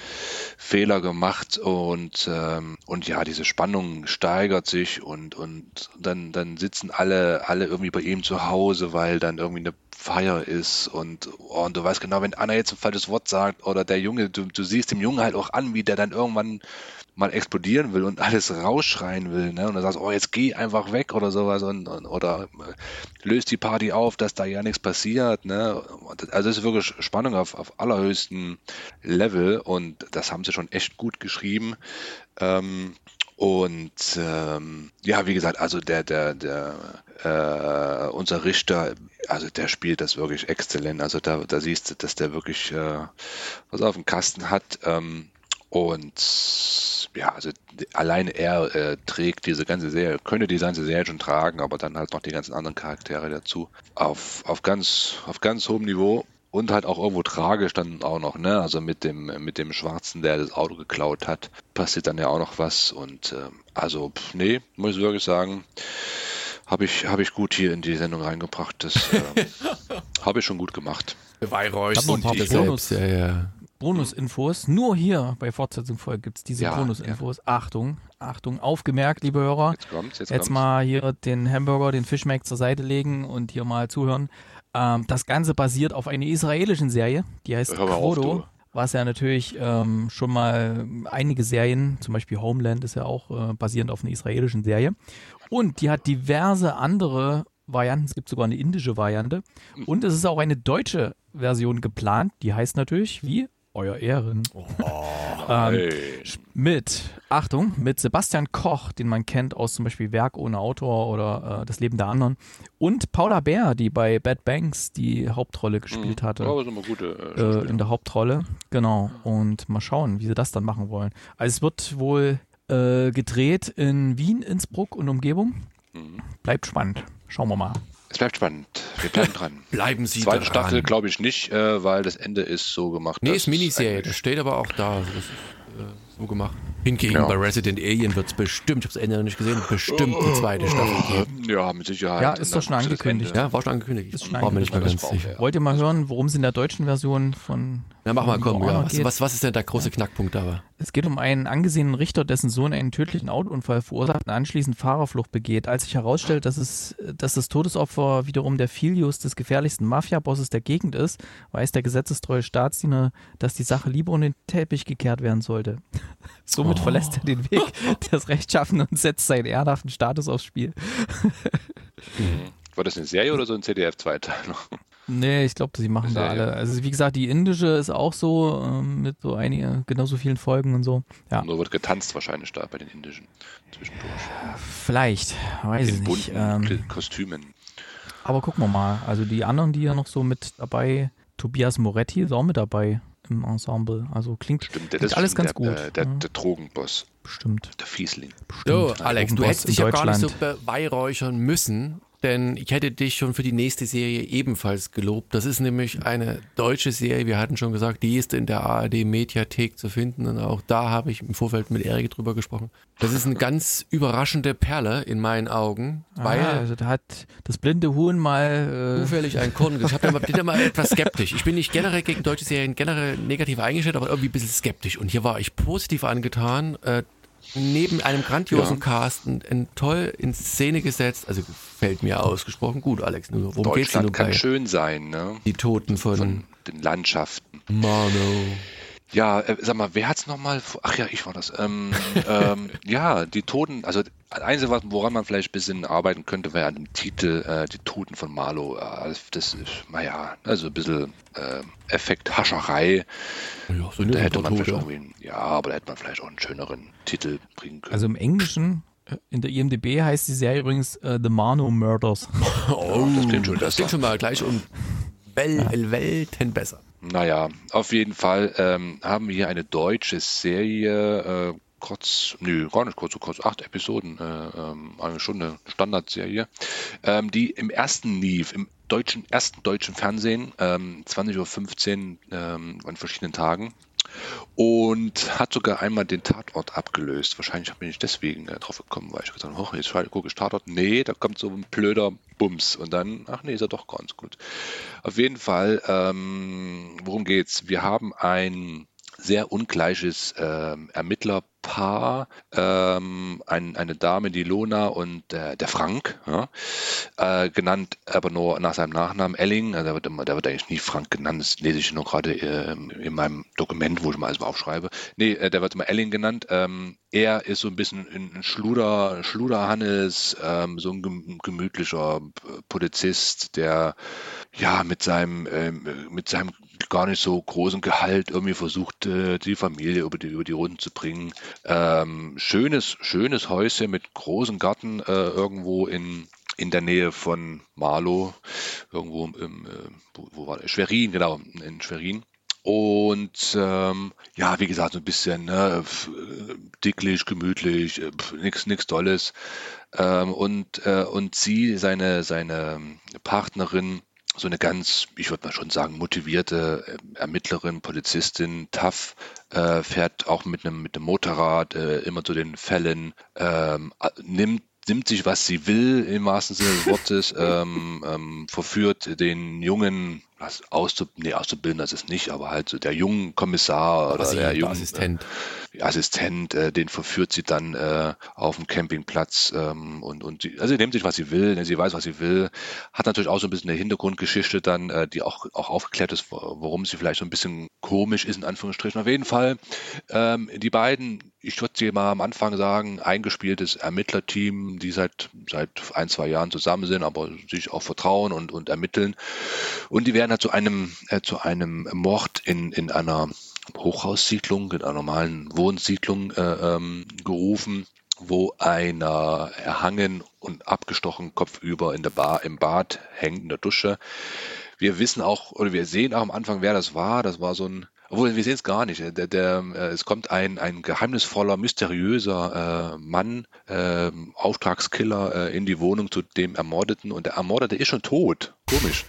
Fehler gemacht und, ähm, und ja, diese Spannung steigert sich und, und dann, dann sitzen alle, alle irgendwie bei ihm zu Hause, weil dann irgendwie eine Feier ist und, oh, und du weißt genau, wenn Anna jetzt ein falsches Wort sagt oder der Junge, du, du siehst dem Jungen halt auch an, wie der dann irgendwann mal explodieren will und alles rausschreien will, ne? Und dann sagst, oh, jetzt geh einfach weg oder sowas und, und oder äh, löst die Party auf, dass da ja nichts passiert, ne? Also es ist wirklich Spannung auf, auf allerhöchstem Level und das haben sie schon echt gut geschrieben. Ähm, und ähm, ja, wie gesagt, also der, der, der, äh, unser Richter, also der spielt das wirklich exzellent. Also da, da siehst du, dass der wirklich äh, was auf dem Kasten hat. Ähm, und ja, also alleine er äh, trägt diese ganze Serie, könnte die ganze Serie schon tragen, aber dann halt noch die ganzen anderen Charaktere dazu. Auf, auf, ganz, auf ganz hohem Niveau und halt auch irgendwo tragisch dann auch noch, ne? Also mit dem, mit dem Schwarzen, der das Auto geklaut hat, passiert dann ja auch noch was. Und ähm, also, pff, nee, muss ich wirklich sagen, habe ich, hab ich gut hier in die Sendung reingebracht. Das ähm, habe ich schon gut gemacht. Beweihräuchert und die Bonus, ja, ja. Bonusinfos. Nur hier bei Fortsetzung Folge gibt es diese ja, Bonusinfos. Ja. Achtung, Achtung, aufgemerkt, liebe Hörer. Jetzt, kommt's, jetzt, jetzt mal hier den Hamburger, den Fischmeck zur Seite legen und hier mal zuhören. Ähm, das Ganze basiert auf einer israelischen Serie, die heißt Quodo. Was ja natürlich ähm, schon mal einige Serien, zum Beispiel Homeland ist ja auch äh, basierend auf einer israelischen Serie. Und die hat diverse andere Varianten. Es gibt sogar eine indische Variante. Und es ist auch eine deutsche Version geplant. Die heißt natürlich wie euer Ehren. Oh, ähm, mit, Achtung, mit Sebastian Koch, den man kennt aus zum Beispiel Werk ohne Autor oder äh, Das Leben der anderen. Und Paula Bär, die bei Bad Banks die Hauptrolle gespielt mhm. hatte. Oh, sind gute, äh, äh, in der Hauptrolle. Genau. Und mal schauen, wie sie das dann machen wollen. Also es wird wohl äh, gedreht in Wien, Innsbruck und Umgebung. Mhm. Bleibt spannend. Schauen wir mal. Es bleibt spannend. Wir bleiben dran. Bleiben Sie Zweite dran. Staffel glaube ich nicht, äh, weil das Ende ist so gemacht. Nee, ist Miniserie. Das steht aber auch da. Das ist äh, so gemacht. Hingegen ja. bei Resident Alien wird es bestimmt, ich habe das Ende noch nicht gesehen, bestimmt die zweite Staffel geben. Ja, mit Sicherheit. Ja, ist doch schon angekündigt. Ja, war schon angekündigt. Ist schon angekündigt. War mir nicht mehr ganz sicher. Wollt ihr mal hören, worum es in der deutschen Version von. Ja, mach mal, komm. Ja. Was, was, was, ist denn der große Knackpunkt da? Es geht um einen angesehenen Richter, dessen Sohn einen tödlichen Autounfall verursacht und anschließend Fahrerflucht begeht. Als sich herausstellt, dass, es, dass das Todesopfer wiederum der Filius des gefährlichsten Mafia-Bosses der Gegend ist, weiß der gesetzestreue Staatsdiener, dass die Sache lieber unter den Teppich gekehrt werden sollte. Somit oh. verlässt er den Weg des Rechtschaffenen und setzt seinen ehrenhaften Status aufs Spiel. Mhm. War das eine Serie oder so ein CDF-Zweiteil? Nee, ich glaube, sie machen da alle. Also wie gesagt, die indische ist auch so, ähm, mit so einige, genauso vielen Folgen und so. Ja. Nur wird getanzt wahrscheinlich da bei den indischen zwischendurch. Vielleicht, weiß ich nicht. Ähm, Kostümen. Aber gucken wir mal. Also die anderen, die ja noch so mit dabei, Tobias Moretti ist auch mit dabei im Ensemble. Also klingt, Stimmt, klingt alles ganz der, gut. Der, der, der Drogenboss. Bestimmt. Der Fiesling. Bestimmt. So, Alex, du hättest dich ja gar nicht so beweihräuchern müssen, denn ich hätte dich schon für die nächste Serie ebenfalls gelobt. Das ist nämlich eine deutsche Serie. Wir hatten schon gesagt, die ist in der ARD Mediathek zu finden und auch da habe ich im Vorfeld mit Erik drüber gesprochen. Das ist eine ganz überraschende Perle in meinen Augen, ah, weil also da hat das blinde Huhn mal äh zufällig ein Korn. Ich habe da mal etwas skeptisch. Ich bin nicht generell gegen deutsche Serien generell negativ eingestellt, aber irgendwie ein bisschen skeptisch. Und hier war ich positiv angetan. Äh, neben einem grandiosen ja. Cast ein, toll in Szene gesetzt. Also gefällt mir ausgesprochen gut, Alex. Nur, worum Deutschland geht's denn kann schön sein, ne? Die Toten von, von den Landschaften. Mano. Ja, äh, sag mal, wer hat's nochmal? Ach ja, ich war das. Ähm, ähm, ja, die Toten, also das Einzige, woran man vielleicht ein bisschen arbeiten könnte, wäre an dem Titel äh, Die Toten von Marlow. Also das ist, naja, also ein bisschen äh, Effekthascherei. Ja, so da hätte man vielleicht irgendwie, ja, aber da hätte man vielleicht auch einen schöneren Titel bringen können. Also im Englischen äh, in der IMDB heißt die Serie übrigens uh, The Marno Murders. oh, das klingt schon, das klingt schon mal gleich um Wel ja. Welten besser. Naja, auf jeden Fall ähm, haben wir hier eine deutsche Serie, äh, kurz, nö, gar nicht kurz, so kurz, acht Episoden, äh, ähm, eine Stunde Standardserie, ähm, die im ersten lief, im deutschen, ersten deutschen Fernsehen, ähm, 20.15 Uhr ähm, an verschiedenen Tagen und hat sogar einmal den Tatort abgelöst. Wahrscheinlich bin ich deswegen äh, drauf gekommen, weil ich gesagt habe, oh, jetzt gucke ich Tatort. Nee, da kommt so ein blöder Bums und dann, ach nee, ist er doch ganz gut. Auf jeden Fall, ähm, worum geht's? Wir haben ein sehr ungleiches ähm, Ermittlerpaar, ähm, ein, eine Dame, die Lona und äh, der Frank, ja, äh, genannt aber nur nach seinem Nachnamen Elling, also der, wird immer, der wird eigentlich nie Frank genannt, das lese ich nur gerade äh, in meinem Dokument, wo ich mal alles aufschreibe. Nee, äh, der wird immer Elling genannt. Ähm, er ist so ein bisschen ein Schluder, Schluderhannes, ähm, so ein gemütlicher Polizist, der ja mit seinem, ähm, mit seinem gar nicht so großen Gehalt irgendwie versucht, äh, die Familie über die, über die Runden zu bringen. Ähm, schönes, schönes Häuschen mit großem Garten äh, irgendwo in, in der Nähe von Marlow, irgendwo im, äh, wo, wo, war der? Schwerin, genau, in Schwerin. Und ähm, ja, wie gesagt, so ein bisschen ne, dicklich, gemütlich, äh, nichts Tolles. Ähm, und, äh, und sie, seine, seine Partnerin, so eine ganz, ich würde mal schon sagen, motivierte äh, Ermittlerin, Polizistin, tough, äh, fährt auch mit einem mit Motorrad äh, immer zu den Fällen, ähm, nimmt nimmt sich, was sie will, im wahrsten Sinne des Wortes, ähm, ähm, verführt den jungen, was auszub nee, auszubilden, das ist nicht, aber halt so der jungen Kommissar oder der jungen Assistent. Äh, Assistent, äh, den verführt sie dann äh, auf dem Campingplatz ähm, und, und sie, also sie nimmt sich, was sie will, ne, sie weiß, was sie will, hat natürlich auch so ein bisschen eine Hintergrundgeschichte dann, äh, die auch, auch aufgeklärt ist, warum sie vielleicht so ein bisschen komisch ist, in Anführungsstrichen. Auf jeden Fall, ähm, die beiden ich würde sie mal am Anfang sagen, eingespieltes Ermittlerteam, die seit, seit ein, zwei Jahren zusammen sind, aber sich auch vertrauen und, und ermitteln. Und die werden halt zu einem, äh, zu einem Mord in, in einer Hochhaussiedlung, in einer normalen Wohnsiedlung äh, ähm, gerufen wo einer erhangen und abgestochen kopfüber in der Bar, im Bad hängt, in der Dusche. Wir wissen auch, oder wir sehen auch am Anfang, wer das war. Das war so ein obwohl, wir sehen es gar nicht. Der, der, äh, es kommt ein, ein geheimnisvoller, mysteriöser äh, Mann, äh, Auftragskiller, äh, in die Wohnung zu dem Ermordeten und der Ermordete ist schon tot. Komisch.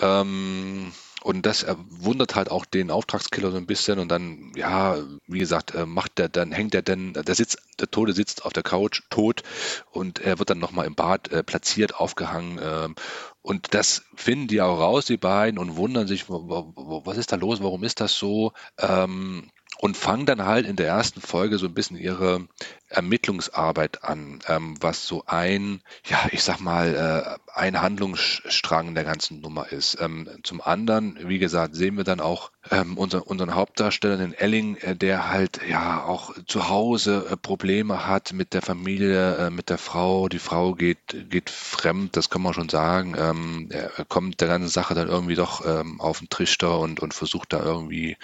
Ähm, und das wundert halt auch den Auftragskiller so ein bisschen und dann, ja, wie gesagt, äh, macht der, dann hängt er denn, der sitzt, der Tode sitzt auf der Couch tot und er wird dann nochmal im Bad äh, platziert, aufgehangen. Äh, und das finden die auch raus, die beiden, und wundern sich, was ist da los, warum ist das so? Ähm, und fangen dann halt in der ersten Folge so ein bisschen ihre Ermittlungsarbeit an, ähm, was so ein, ja, ich sag mal, äh, ein Handlungsstrang der ganzen Nummer ist. Ähm, zum anderen, wie gesagt, sehen wir dann auch ähm, unseren, unseren Hauptdarsteller, den Elling, äh, der halt ja auch zu Hause äh, Probleme hat mit der Familie, äh, mit der Frau. Die Frau geht, geht fremd, das kann man schon sagen. Ähm, er kommt der ganzen Sache dann irgendwie doch ähm, auf den Trichter und, und versucht da irgendwie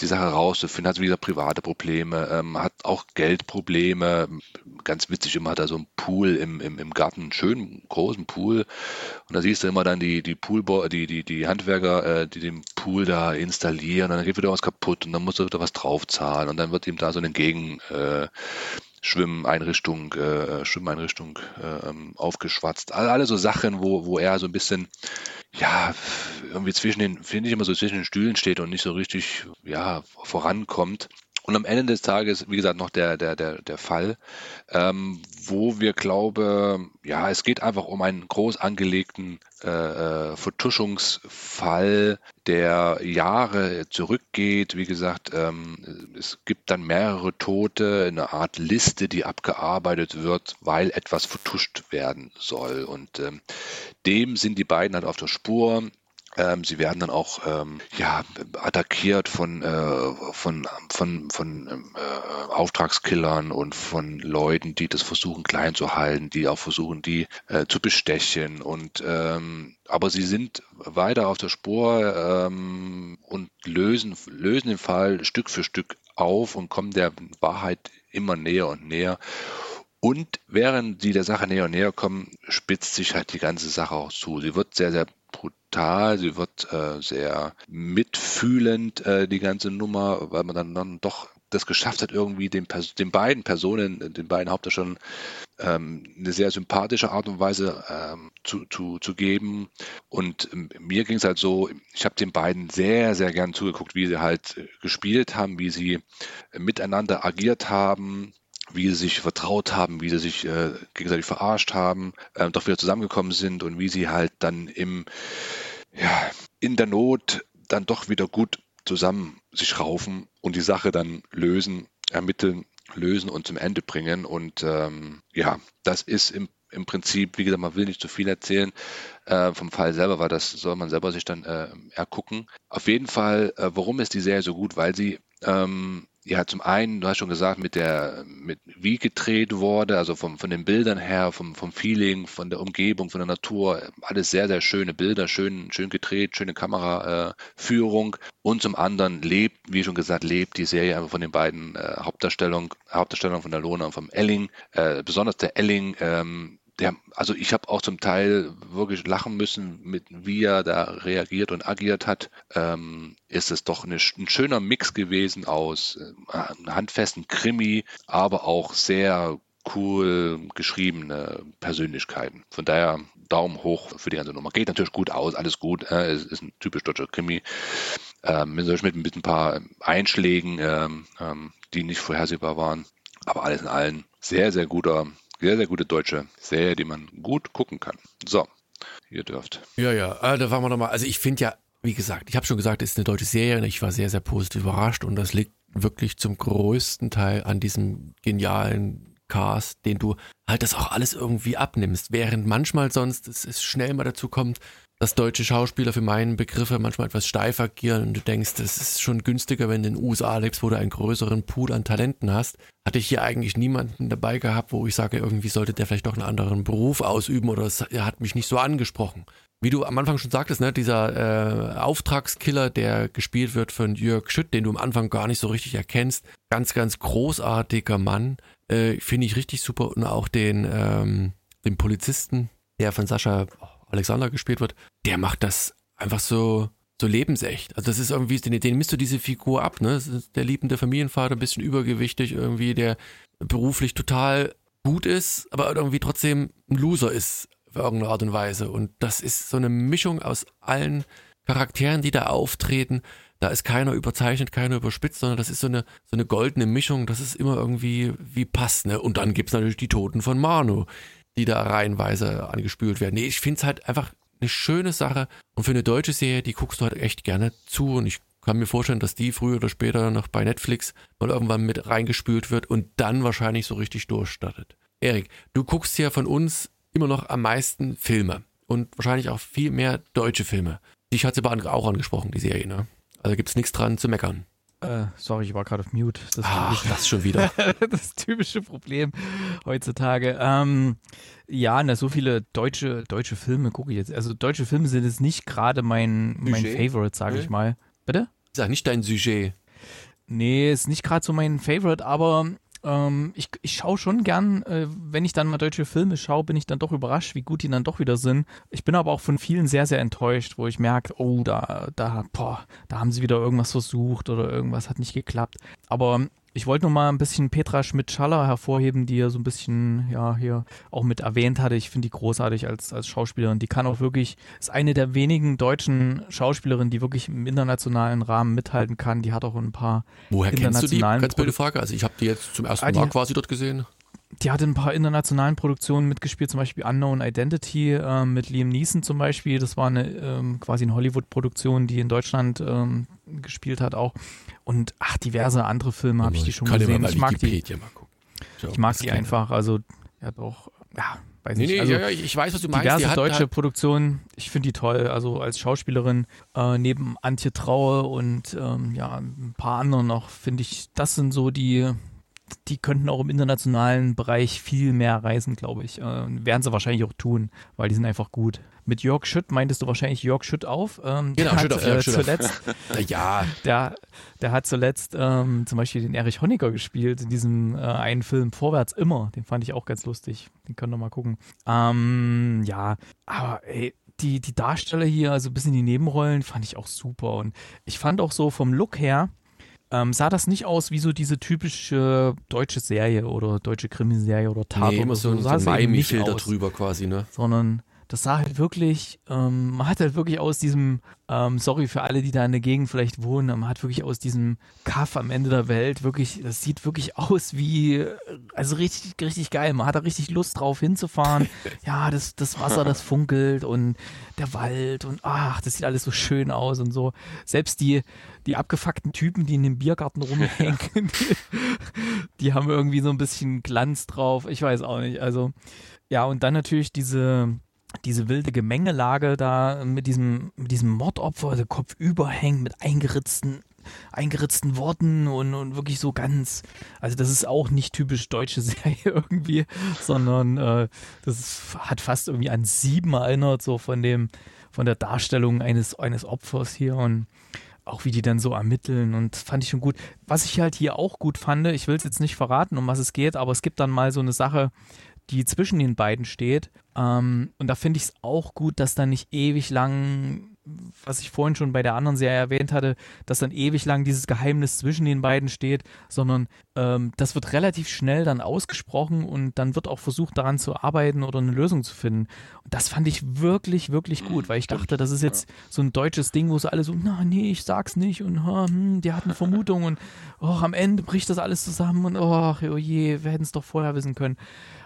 die Sache rauszufinden. Hat wieder private Probleme, ähm, hat auch Geldprobleme. Ganz witzig, immer hat er so einen Pool im, im, im Garten, einen schönen großen Pool. Und da siehst du immer dann die, die Poolbo die, die, die Handwerker, äh, die den Pool da installieren. Und dann geht wieder was kaputt und dann muss er wieder was draufzahlen. Und dann wird ihm da so eine Gegen. Äh, Schwimmeinrichtung, äh, Schwimmeinrichtung äh, ähm, aufgeschwatzt. Alle, alle so Sachen, wo, wo er so ein bisschen, ja, irgendwie zwischen den, finde ich immer so zwischen den Stühlen steht und nicht so richtig, ja, vorankommt. Und am Ende des Tages, wie gesagt, noch der, der, der, der Fall, ähm, wo wir glaube, ja, es geht einfach um einen groß angelegten äh, äh, Vertuschungsfall, der Jahre zurückgeht. Wie gesagt, ähm, es gibt dann mehrere Tote, eine Art Liste, die abgearbeitet wird, weil etwas vertuscht werden soll. Und ähm, dem sind die beiden halt auf der Spur. Ähm, sie werden dann auch ähm, ja, attackiert von, äh, von, von, von ähm, äh, Auftragskillern und von Leuten, die das versuchen klein zu halten, die auch versuchen, die äh, zu bestechen. Und ähm, aber sie sind weiter auf der Spur ähm, und lösen, lösen den Fall Stück für Stück auf und kommen der Wahrheit immer näher und näher. Und während sie der Sache näher und näher kommen, spitzt sich halt die ganze Sache auch zu. Sie wird sehr, sehr brutal, sie wird äh, sehr mitfühlend, äh, die ganze Nummer, weil man dann, dann doch das geschafft hat, irgendwie den, den beiden Personen, den beiden Hauptdarstellern ähm, eine sehr sympathische Art und Weise ähm, zu, zu, zu geben. Und ähm, mir ging es halt so, ich habe den beiden sehr, sehr gern zugeguckt, wie sie halt äh, gespielt haben, wie sie äh, miteinander agiert haben, wie sie sich vertraut haben, wie sie sich äh, gegenseitig verarscht haben, äh, doch wieder zusammengekommen sind und wie sie halt dann im, ja, in der Not dann doch wieder gut zusammen sich raufen und die Sache dann lösen, ermitteln, lösen und zum Ende bringen. Und ähm, ja, das ist im, im Prinzip, wie gesagt, man will nicht zu viel erzählen äh, vom Fall selber, weil das soll man selber sich dann äh, ergucken. Auf jeden Fall, äh, warum ist die Serie so gut? Weil sie ähm, ja, zum einen, du hast schon gesagt, mit der, mit wie gedreht wurde, also vom, von den Bildern her, vom, vom Feeling, von der Umgebung, von der Natur, alles sehr, sehr schöne Bilder, schön, schön gedreht, schöne Kameraführung. Äh, und zum anderen lebt, wie schon gesagt, lebt die Serie einfach von den beiden äh, Hauptdarstellungen, Hauptdarstellungen von der Lona und vom Elling. Äh, besonders der Elling, ähm, der, also ich habe auch zum Teil wirklich lachen müssen, mit wie er da reagiert und agiert hat. Ähm, ist es doch eine, ein schöner Mix gewesen aus äh, handfesten Krimi, aber auch sehr cool geschriebene Persönlichkeiten. Von daher Daumen hoch für die ganze Nummer. Geht natürlich gut aus, alles gut. Äh, es ist ein typisch deutscher Krimi. Ähm, mit, mit ein paar Einschlägen, ähm, ähm, die nicht vorhersehbar waren. Aber alles in allem sehr, sehr guter sehr, sehr gute deutsche Serie, die man gut gucken kann. So, ihr dürft. Ja, ja, äh, da waren wir nochmal. Also ich finde ja, wie gesagt, ich habe schon gesagt, es ist eine deutsche Serie. Ich war sehr, sehr positiv überrascht und das liegt wirklich zum größten Teil an diesem genialen Cast, den du halt das auch alles irgendwie abnimmst, während manchmal sonst es, es schnell mal dazu kommt, dass deutsche Schauspieler für meinen Begriffe manchmal etwas steif agieren und du denkst, das ist schon günstiger, wenn du in den USA lebst, wo du einen größeren Pool an Talenten hast. Hatte ich hier eigentlich niemanden dabei gehabt, wo ich sage, irgendwie sollte der vielleicht doch einen anderen Beruf ausüben oder es hat mich nicht so angesprochen. Wie du am Anfang schon sagtest, ne, dieser äh, Auftragskiller, der gespielt wird von Jörg Schütt, den du am Anfang gar nicht so richtig erkennst, ganz, ganz großartiger Mann, äh, finde ich richtig super und auch den, ähm, den Polizisten, der von Sascha Alexander gespielt wird, der macht das einfach so, so lebensecht. Also das ist irgendwie, den, den misst du diese Figur ab, ne? der liebende Familienvater, ein bisschen übergewichtig, irgendwie, der beruflich total gut ist, aber irgendwie trotzdem ein Loser ist, auf irgendeine Art und Weise. Und das ist so eine Mischung aus allen Charakteren, die da auftreten. Da ist keiner überzeichnet, keiner überspitzt, sondern das ist so eine, so eine goldene Mischung, das ist immer irgendwie wie passt. Ne? Und dann gibt's natürlich die Toten von Manu, die da reihenweise angespült werden. Nee, ich finde es halt einfach eine schöne Sache. Und für eine deutsche Serie, die guckst du halt echt gerne zu. Und ich Kann mir vorstellen, dass die früher oder später noch bei Netflix mal irgendwann mit reingespült wird und dann wahrscheinlich so richtig durchstartet. Erik, du guckst ja von uns immer noch am meisten Filme und wahrscheinlich auch viel mehr deutsche Filme. Dich hat sie aber auch angesprochen, die Serie, ne? Also gibt's nichts dran zu meckern. Äh, sorry, ich war gerade auf Mute. Das Ach, das schon wieder. das typische Problem heutzutage. Ähm, ja, na, so viele deutsche, deutsche Filme gucke ich jetzt. Also deutsche Filme sind jetzt nicht gerade mein, mein Favorite, sage ich mal. Bitte? Sag nicht dein Sujet. Nee, ist nicht gerade so mein Favorite, aber ähm, ich, ich schaue schon gern, äh, wenn ich dann mal deutsche Filme schaue, bin ich dann doch überrascht, wie gut die dann doch wieder sind. Ich bin aber auch von vielen sehr, sehr enttäuscht, wo ich merke, oh, da, da, boah, da haben sie wieder irgendwas versucht oder irgendwas hat nicht geklappt. Aber ich wollte nur mal ein bisschen Petra Schmidt-Schaller hervorheben, die ja so ein bisschen, ja, hier auch mit erwähnt hatte. Ich finde die großartig als, als Schauspielerin. Die kann auch wirklich, ist eine der wenigen deutschen Schauspielerinnen, die wirklich im internationalen Rahmen mithalten kann. Die hat auch ein paar Woher kennst du die? Ganz blöde Frage. Also ich habe die jetzt zum ersten ah, Mal quasi dort gesehen die hat in ein paar internationalen Produktionen mitgespielt, zum Beispiel Unknown Identity äh, mit Liam Neeson zum Beispiel. Das war eine ähm, quasi eine Hollywood-Produktion, die in Deutschland ähm, gespielt hat auch. Und ach, diverse andere Filme habe ich die schon kann gesehen. Ich mag die. Mal gucken. So, ich mag die einfach. Also er hat auch, ja, weiß nee, nicht. Nee, also, ja, ich weiß, was du meinst. Diverse deutsche halt Produktionen, ich finde die toll. Also als Schauspielerin äh, neben Antje Traue und ähm, ja, ein paar anderen noch, finde ich, das sind so die die könnten auch im internationalen Bereich viel mehr reisen, glaube ich. Äh, werden sie wahrscheinlich auch tun, weil die sind einfach gut. Mit Jörg Schütt meintest du wahrscheinlich Jörg Schütt auf. Ähm, genau, Schütt auf, Jörg äh, Schütt zuletzt, ja. Der, der hat zuletzt ähm, zum Beispiel den Erich Honecker gespielt in diesem äh, einen Film Vorwärts immer. Den fand ich auch ganz lustig. Den können wir mal gucken. Ähm, ja, aber ey, die, die Darsteller hier, also bis in die Nebenrollen, fand ich auch super. Und ich fand auch so vom Look her, ähm, sah das nicht aus wie so diese typische deutsche Serie oder deutsche Krimiserie oder Tat nee, immer so, so, so ein Miami-Filter drüber quasi, ne? Sondern das sah halt wirklich, ähm, man hat halt wirklich aus diesem, ähm, sorry für alle, die da in der Gegend vielleicht wohnen, man hat wirklich aus diesem Kaff am Ende der Welt wirklich, das sieht wirklich aus wie, also richtig, richtig geil. Man hat da richtig Lust drauf hinzufahren. ja, das, das Wasser, das funkelt und der Wald und ach, das sieht alles so schön aus und so. Selbst die, die abgefuckten Typen, die in dem Biergarten rumhängen, die, die haben irgendwie so ein bisschen Glanz drauf. Ich weiß auch nicht. Also, ja, und dann natürlich diese, diese wilde Gemengelage da mit diesem, mit diesem Mordopfer, der Kopf überhängt mit eingeritzten, eingeritzten Worten und, und wirklich so ganz, also das ist auch nicht typisch deutsche Serie irgendwie, sondern äh, das ist, hat fast irgendwie an sieben erinnert, so von dem, von der Darstellung eines, eines Opfers hier und auch wie die dann so ermitteln und fand ich schon gut. Was ich halt hier auch gut fand, ich will es jetzt nicht verraten, um was es geht, aber es gibt dann mal so eine Sache, die zwischen den beiden steht. Ähm, und da finde ich es auch gut, dass da nicht ewig lang was ich vorhin schon bei der anderen Serie erwähnt hatte, dass dann ewig lang dieses Geheimnis zwischen den beiden steht, sondern ähm, das wird relativ schnell dann ausgesprochen und dann wird auch versucht, daran zu arbeiten oder eine Lösung zu finden. Und das fand ich wirklich, wirklich gut, weil ich dachte, das ist jetzt so ein deutsches Ding, wo es alle so, na nee, ich sag's nicht und hm, die hatten Vermutung und oh, am Ende bricht das alles zusammen und oh, oh je, wir hätten es doch vorher wissen können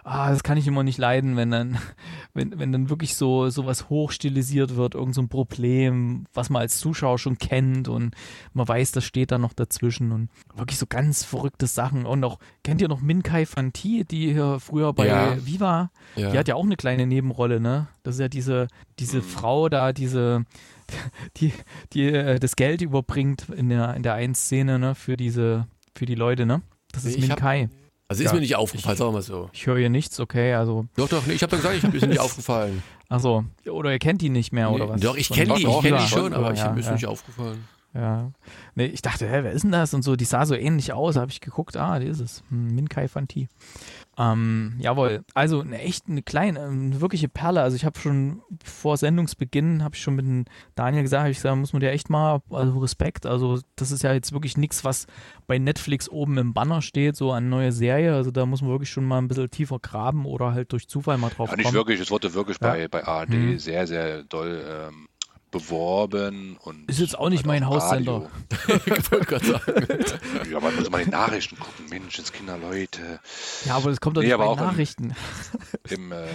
ah, das kann ich immer nicht leiden, wenn dann, wenn, wenn dann wirklich so sowas hochstilisiert wird, irgend so ein Problem, was man als Zuschauer schon kennt und man weiß, das steht da noch dazwischen und wirklich so ganz verrückte Sachen. Und auch, kennt ihr noch Min Kai Fanti, die hier früher bei ja. Viva, ja. die hat ja auch eine kleine Nebenrolle, ne? Das ist ja diese, diese Frau da, diese, die, die äh, das Geld überbringt in der, in der einen Szene, ne, für diese, für die Leute, ne? Das ist ich Min Kai. Also ist ja, mir nicht aufgefallen, sagen wir mal so. Ich höre hier nichts, okay, also. Doch, doch, ich habe doch gesagt, ich habe mir nicht aufgefallen. Achso, oder ihr kennt die nicht mehr, nee, oder was? Doch, ich kenne die, ich kenne die schon, aber ja, ich, mir ist ja. nicht aufgefallen. Ja. Nee, ich dachte, hä, wer ist denn das? Und so, die sah so ähnlich aus, habe ich geguckt, ah, die ist es. Hm, Min Kai Fanti. Ähm, jawohl, also eine echt eine kleine, eine wirkliche Perle. Also ich habe schon vor Sendungsbeginn, habe ich schon mit Daniel gesagt, ich gesagt, muss man dir echt mal, also Respekt. Also das ist ja jetzt wirklich nichts, was bei Netflix oben im Banner steht, so eine neue Serie. Also da muss man wirklich schon mal ein bisschen tiefer graben oder halt durch Zufall mal drauf ja, nicht kommen. wirklich, es wurde wirklich ja. bei, bei ARD hm. sehr, sehr doll ähm, beworben und. Ist jetzt auch nicht mein Haussender. ich wollte gerade sagen. ja, aber muss mal die Nachrichten gucken. Menschenskinder, Leute. Ja, aber das kommt doch nee, nicht bei Nachrichten. Im, im äh,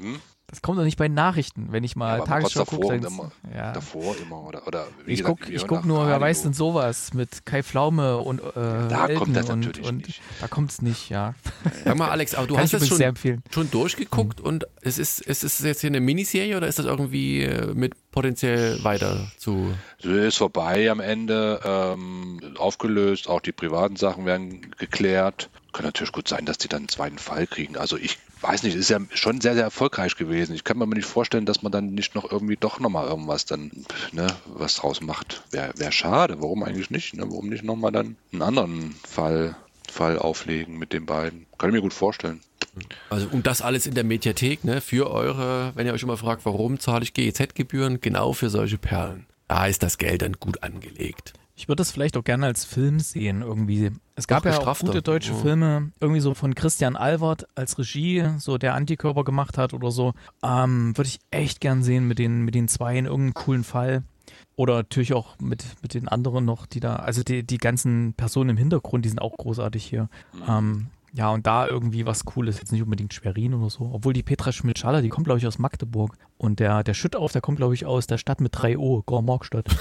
hm? Das kommt doch nicht bei Nachrichten, wenn ich mal aber Tagesschau gucke. davor ja. Davor immer oder, oder wie Ich gesagt, guck, nur, wer weiß denn sowas mit Kai Pflaume und äh, Da Elton kommt das und, natürlich und nicht. da kommt es nicht, ja. Sag mal, Alex, aber du Kann hast das schon, schon durchgeguckt und es ist, ist es jetzt hier eine Miniserie oder ist das irgendwie äh, mit potenziell weiter zu. So ist vorbei am Ende, ähm, aufgelöst, auch die privaten Sachen werden geklärt. Kann natürlich gut sein, dass die dann einen zweiten Fall kriegen. Also ich weiß nicht, ist ja schon sehr, sehr erfolgreich gewesen. Ich kann mir nicht vorstellen, dass man dann nicht noch irgendwie doch nochmal irgendwas dann, ne, was draus macht. Wäre wär schade. Warum eigentlich nicht? Ne? Warum nicht nochmal dann einen anderen Fall, Fall auflegen mit den beiden? Kann ich mir gut vorstellen. Also und das alles in der Mediathek, ne? Für eure, wenn ihr euch immer fragt, warum zahle ich GEZ-Gebühren, genau für solche Perlen. Da ist das Geld dann gut angelegt. Ich würde das vielleicht auch gerne als Film sehen, irgendwie. Es gab ja auch gute deutsche Ja. Filme, irgendwie so von Christian Albert als Regie, so der Antikörper gemacht hat oder so. Ähm, würde ich echt gern sehen mit den, mit den zwei in irgendeinem coolen Fall. Oder natürlich auch mit, mit den anderen noch, die da, also die, die ganzen Personen im Hintergrund, die sind auch großartig hier. Ähm, ja, und da irgendwie was Cooles, jetzt nicht unbedingt Schwerin oder so. Obwohl die Petra Schmidt-Schaller, die kommt, glaube ich, aus Magdeburg. Und der, der Schüttauf, der kommt, glaube ich, aus der Stadt mit 3 O, Gormarkstadt.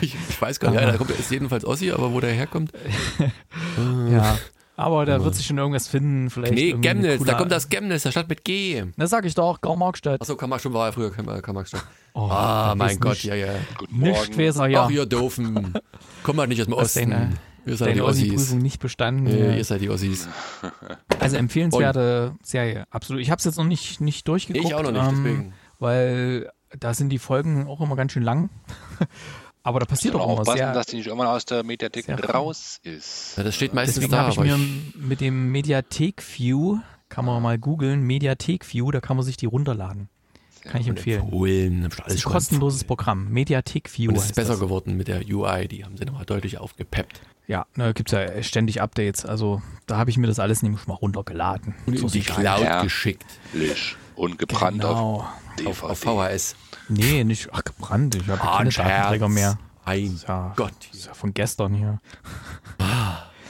Ich, ich weiß gar nicht, ja, da kommt, ist jedenfalls Ossi, aber wo der herkommt? Ja. Aber da wird sich schon irgendwas finden, vielleicht. Nee, Chemnitz, da kommt das Chemnitz, der Stadt mit G. Na, sag ich doch, Garmarkstadt. Achso, Kammerstadt war ja früher Kammerstadt. Oh, ah, mein Gott, nicht- ja, ja. Guten Nicht Morgen. Schwäser, ja. Ach, ihr Doofen. Kommt halt nicht aus dem Osten. Ihr seid die Ossis. Ossi-Prüfung nicht bestanden. Äh, ja. ihr seid die Ossis. Also empfehlenswerte Serie, absolut. Ich habe es jetzt noch nicht, nicht durchgeguckt. Ich auch noch nicht, ähm, deswegen. Weil da sind die Folgen auch immer ganz schön lang. Aber da passiert Muss auch immer aufpassen, sehr. dass die nicht irgendwann aus der Mediathek raus ist. Ja, das steht meistens Deswegen da. habe ich mir mit dem Mediathek View, kann man mal googeln, Mediathek View, da kann man sich die runterladen. Kann ich empfehlen. Polen, Das ist ein kostenloses Programm. Mediathek View. Und es ist besser das. geworden mit der UI, die haben sie nochmal deutlich aufgepeppt. Ja, da gibt es ja ständig Updates. Also da habe ich mir das alles nämlich mal runtergeladen. Und in die. Cloud Ja. geschickt. Lisch. Und gebrannt Genau. auf DVD. Auf, VHS. Nee, nicht. Ach, gebrannt. Ich habe Ah, keine ein Datenträger mehr. Ein Ja, Gott. ist ja von gestern hier.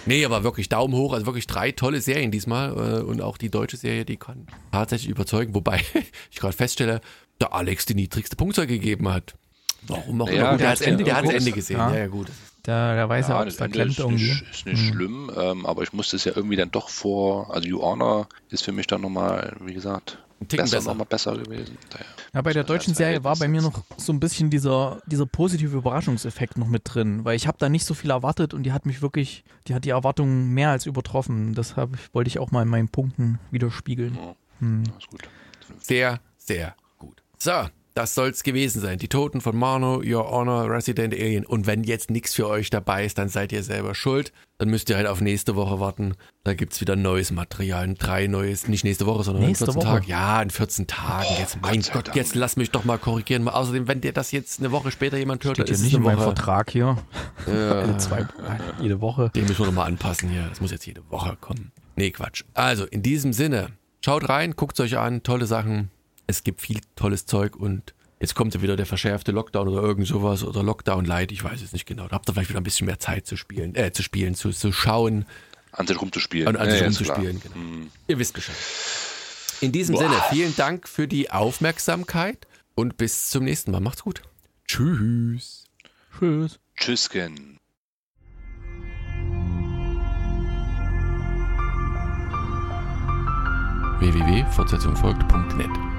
Nee, aber wirklich Daumen hoch. Also wirklich drei tolle Serien diesmal. äh, Und auch die deutsche Serie, die kann tatsächlich überzeugen. Wobei ich gerade feststelle, der Alex die niedrigste Punktzahl gegeben hat. Warum auch Ja, immer. Gut, der der hat Ende, der das irgendwo- Ende gesehen. Ja. Ja, ja, gut. Der, der weiß ja, Ja, ob das es da klemmt ist irgendwie. nicht, ist nicht Hm. schlimm, ähm, aber ich musste es ja irgendwie dann doch vor, also You Honor ist für mich dann nochmal, wie gesagt, Ticken besser, besser. nochmal besser gewesen. Daher. Ja, bei der deutschen Serie war bei mir noch so ein bisschen dieser, dieser positive Überraschungseffekt noch mit drin, weil ich habe da nicht so viel erwartet und die hat mich wirklich, die hat die Erwartungen mehr als übertroffen. Das hab, wollte ich auch mal in meinen Punkten widerspiegeln. Ja, Hm. ist gut. Sehr, sehr gut. So, das soll's gewesen sein. Die Toten von Marno, Your Honor, Resident Alien. Und wenn jetzt nichts für euch dabei ist, dann seid ihr selber schuld. Dann müsst ihr halt auf nächste Woche warten. Da gibt's wieder neues Material. Drei neues, nicht nächste Woche, sondern Nächste in 14 Woche? Tagen. Ja, in 14 Tagen. Oh, jetzt, mein Gott Gott, jetzt lass mich doch mal korrigieren. Außerdem, wenn dir das jetzt eine Woche später jemand hört, Steht dann ist nicht es in eine meinem Woche. Vertrag hier. Ja. Zwei, jede Woche. Den müssen wir nochmal anpassen hier. Das muss jetzt jede Woche kommen. Nee, Quatsch. Also, in diesem Sinne, schaut rein, guckt euch an, tolle Sachen. Es gibt viel tolles Zeug und jetzt kommt ja wieder der verschärfte Lockdown oder irgend sowas oder Lockdown Light, ich weiß es nicht genau. Da habt ihr vielleicht wieder ein bisschen mehr Zeit zu spielen, äh, zu spielen, zu, zu schauen An sich rumzuspielen. und an sich Ja, rumzuspielen. Genau. Hm. Ihr wisst Bescheid. In diesem Boah. Sinne, vielen Dank für die Aufmerksamkeit und bis zum nächsten Mal. Macht's gut. Tschüss. Tschüss. Tschüssken. www.fortsetzung folgt.net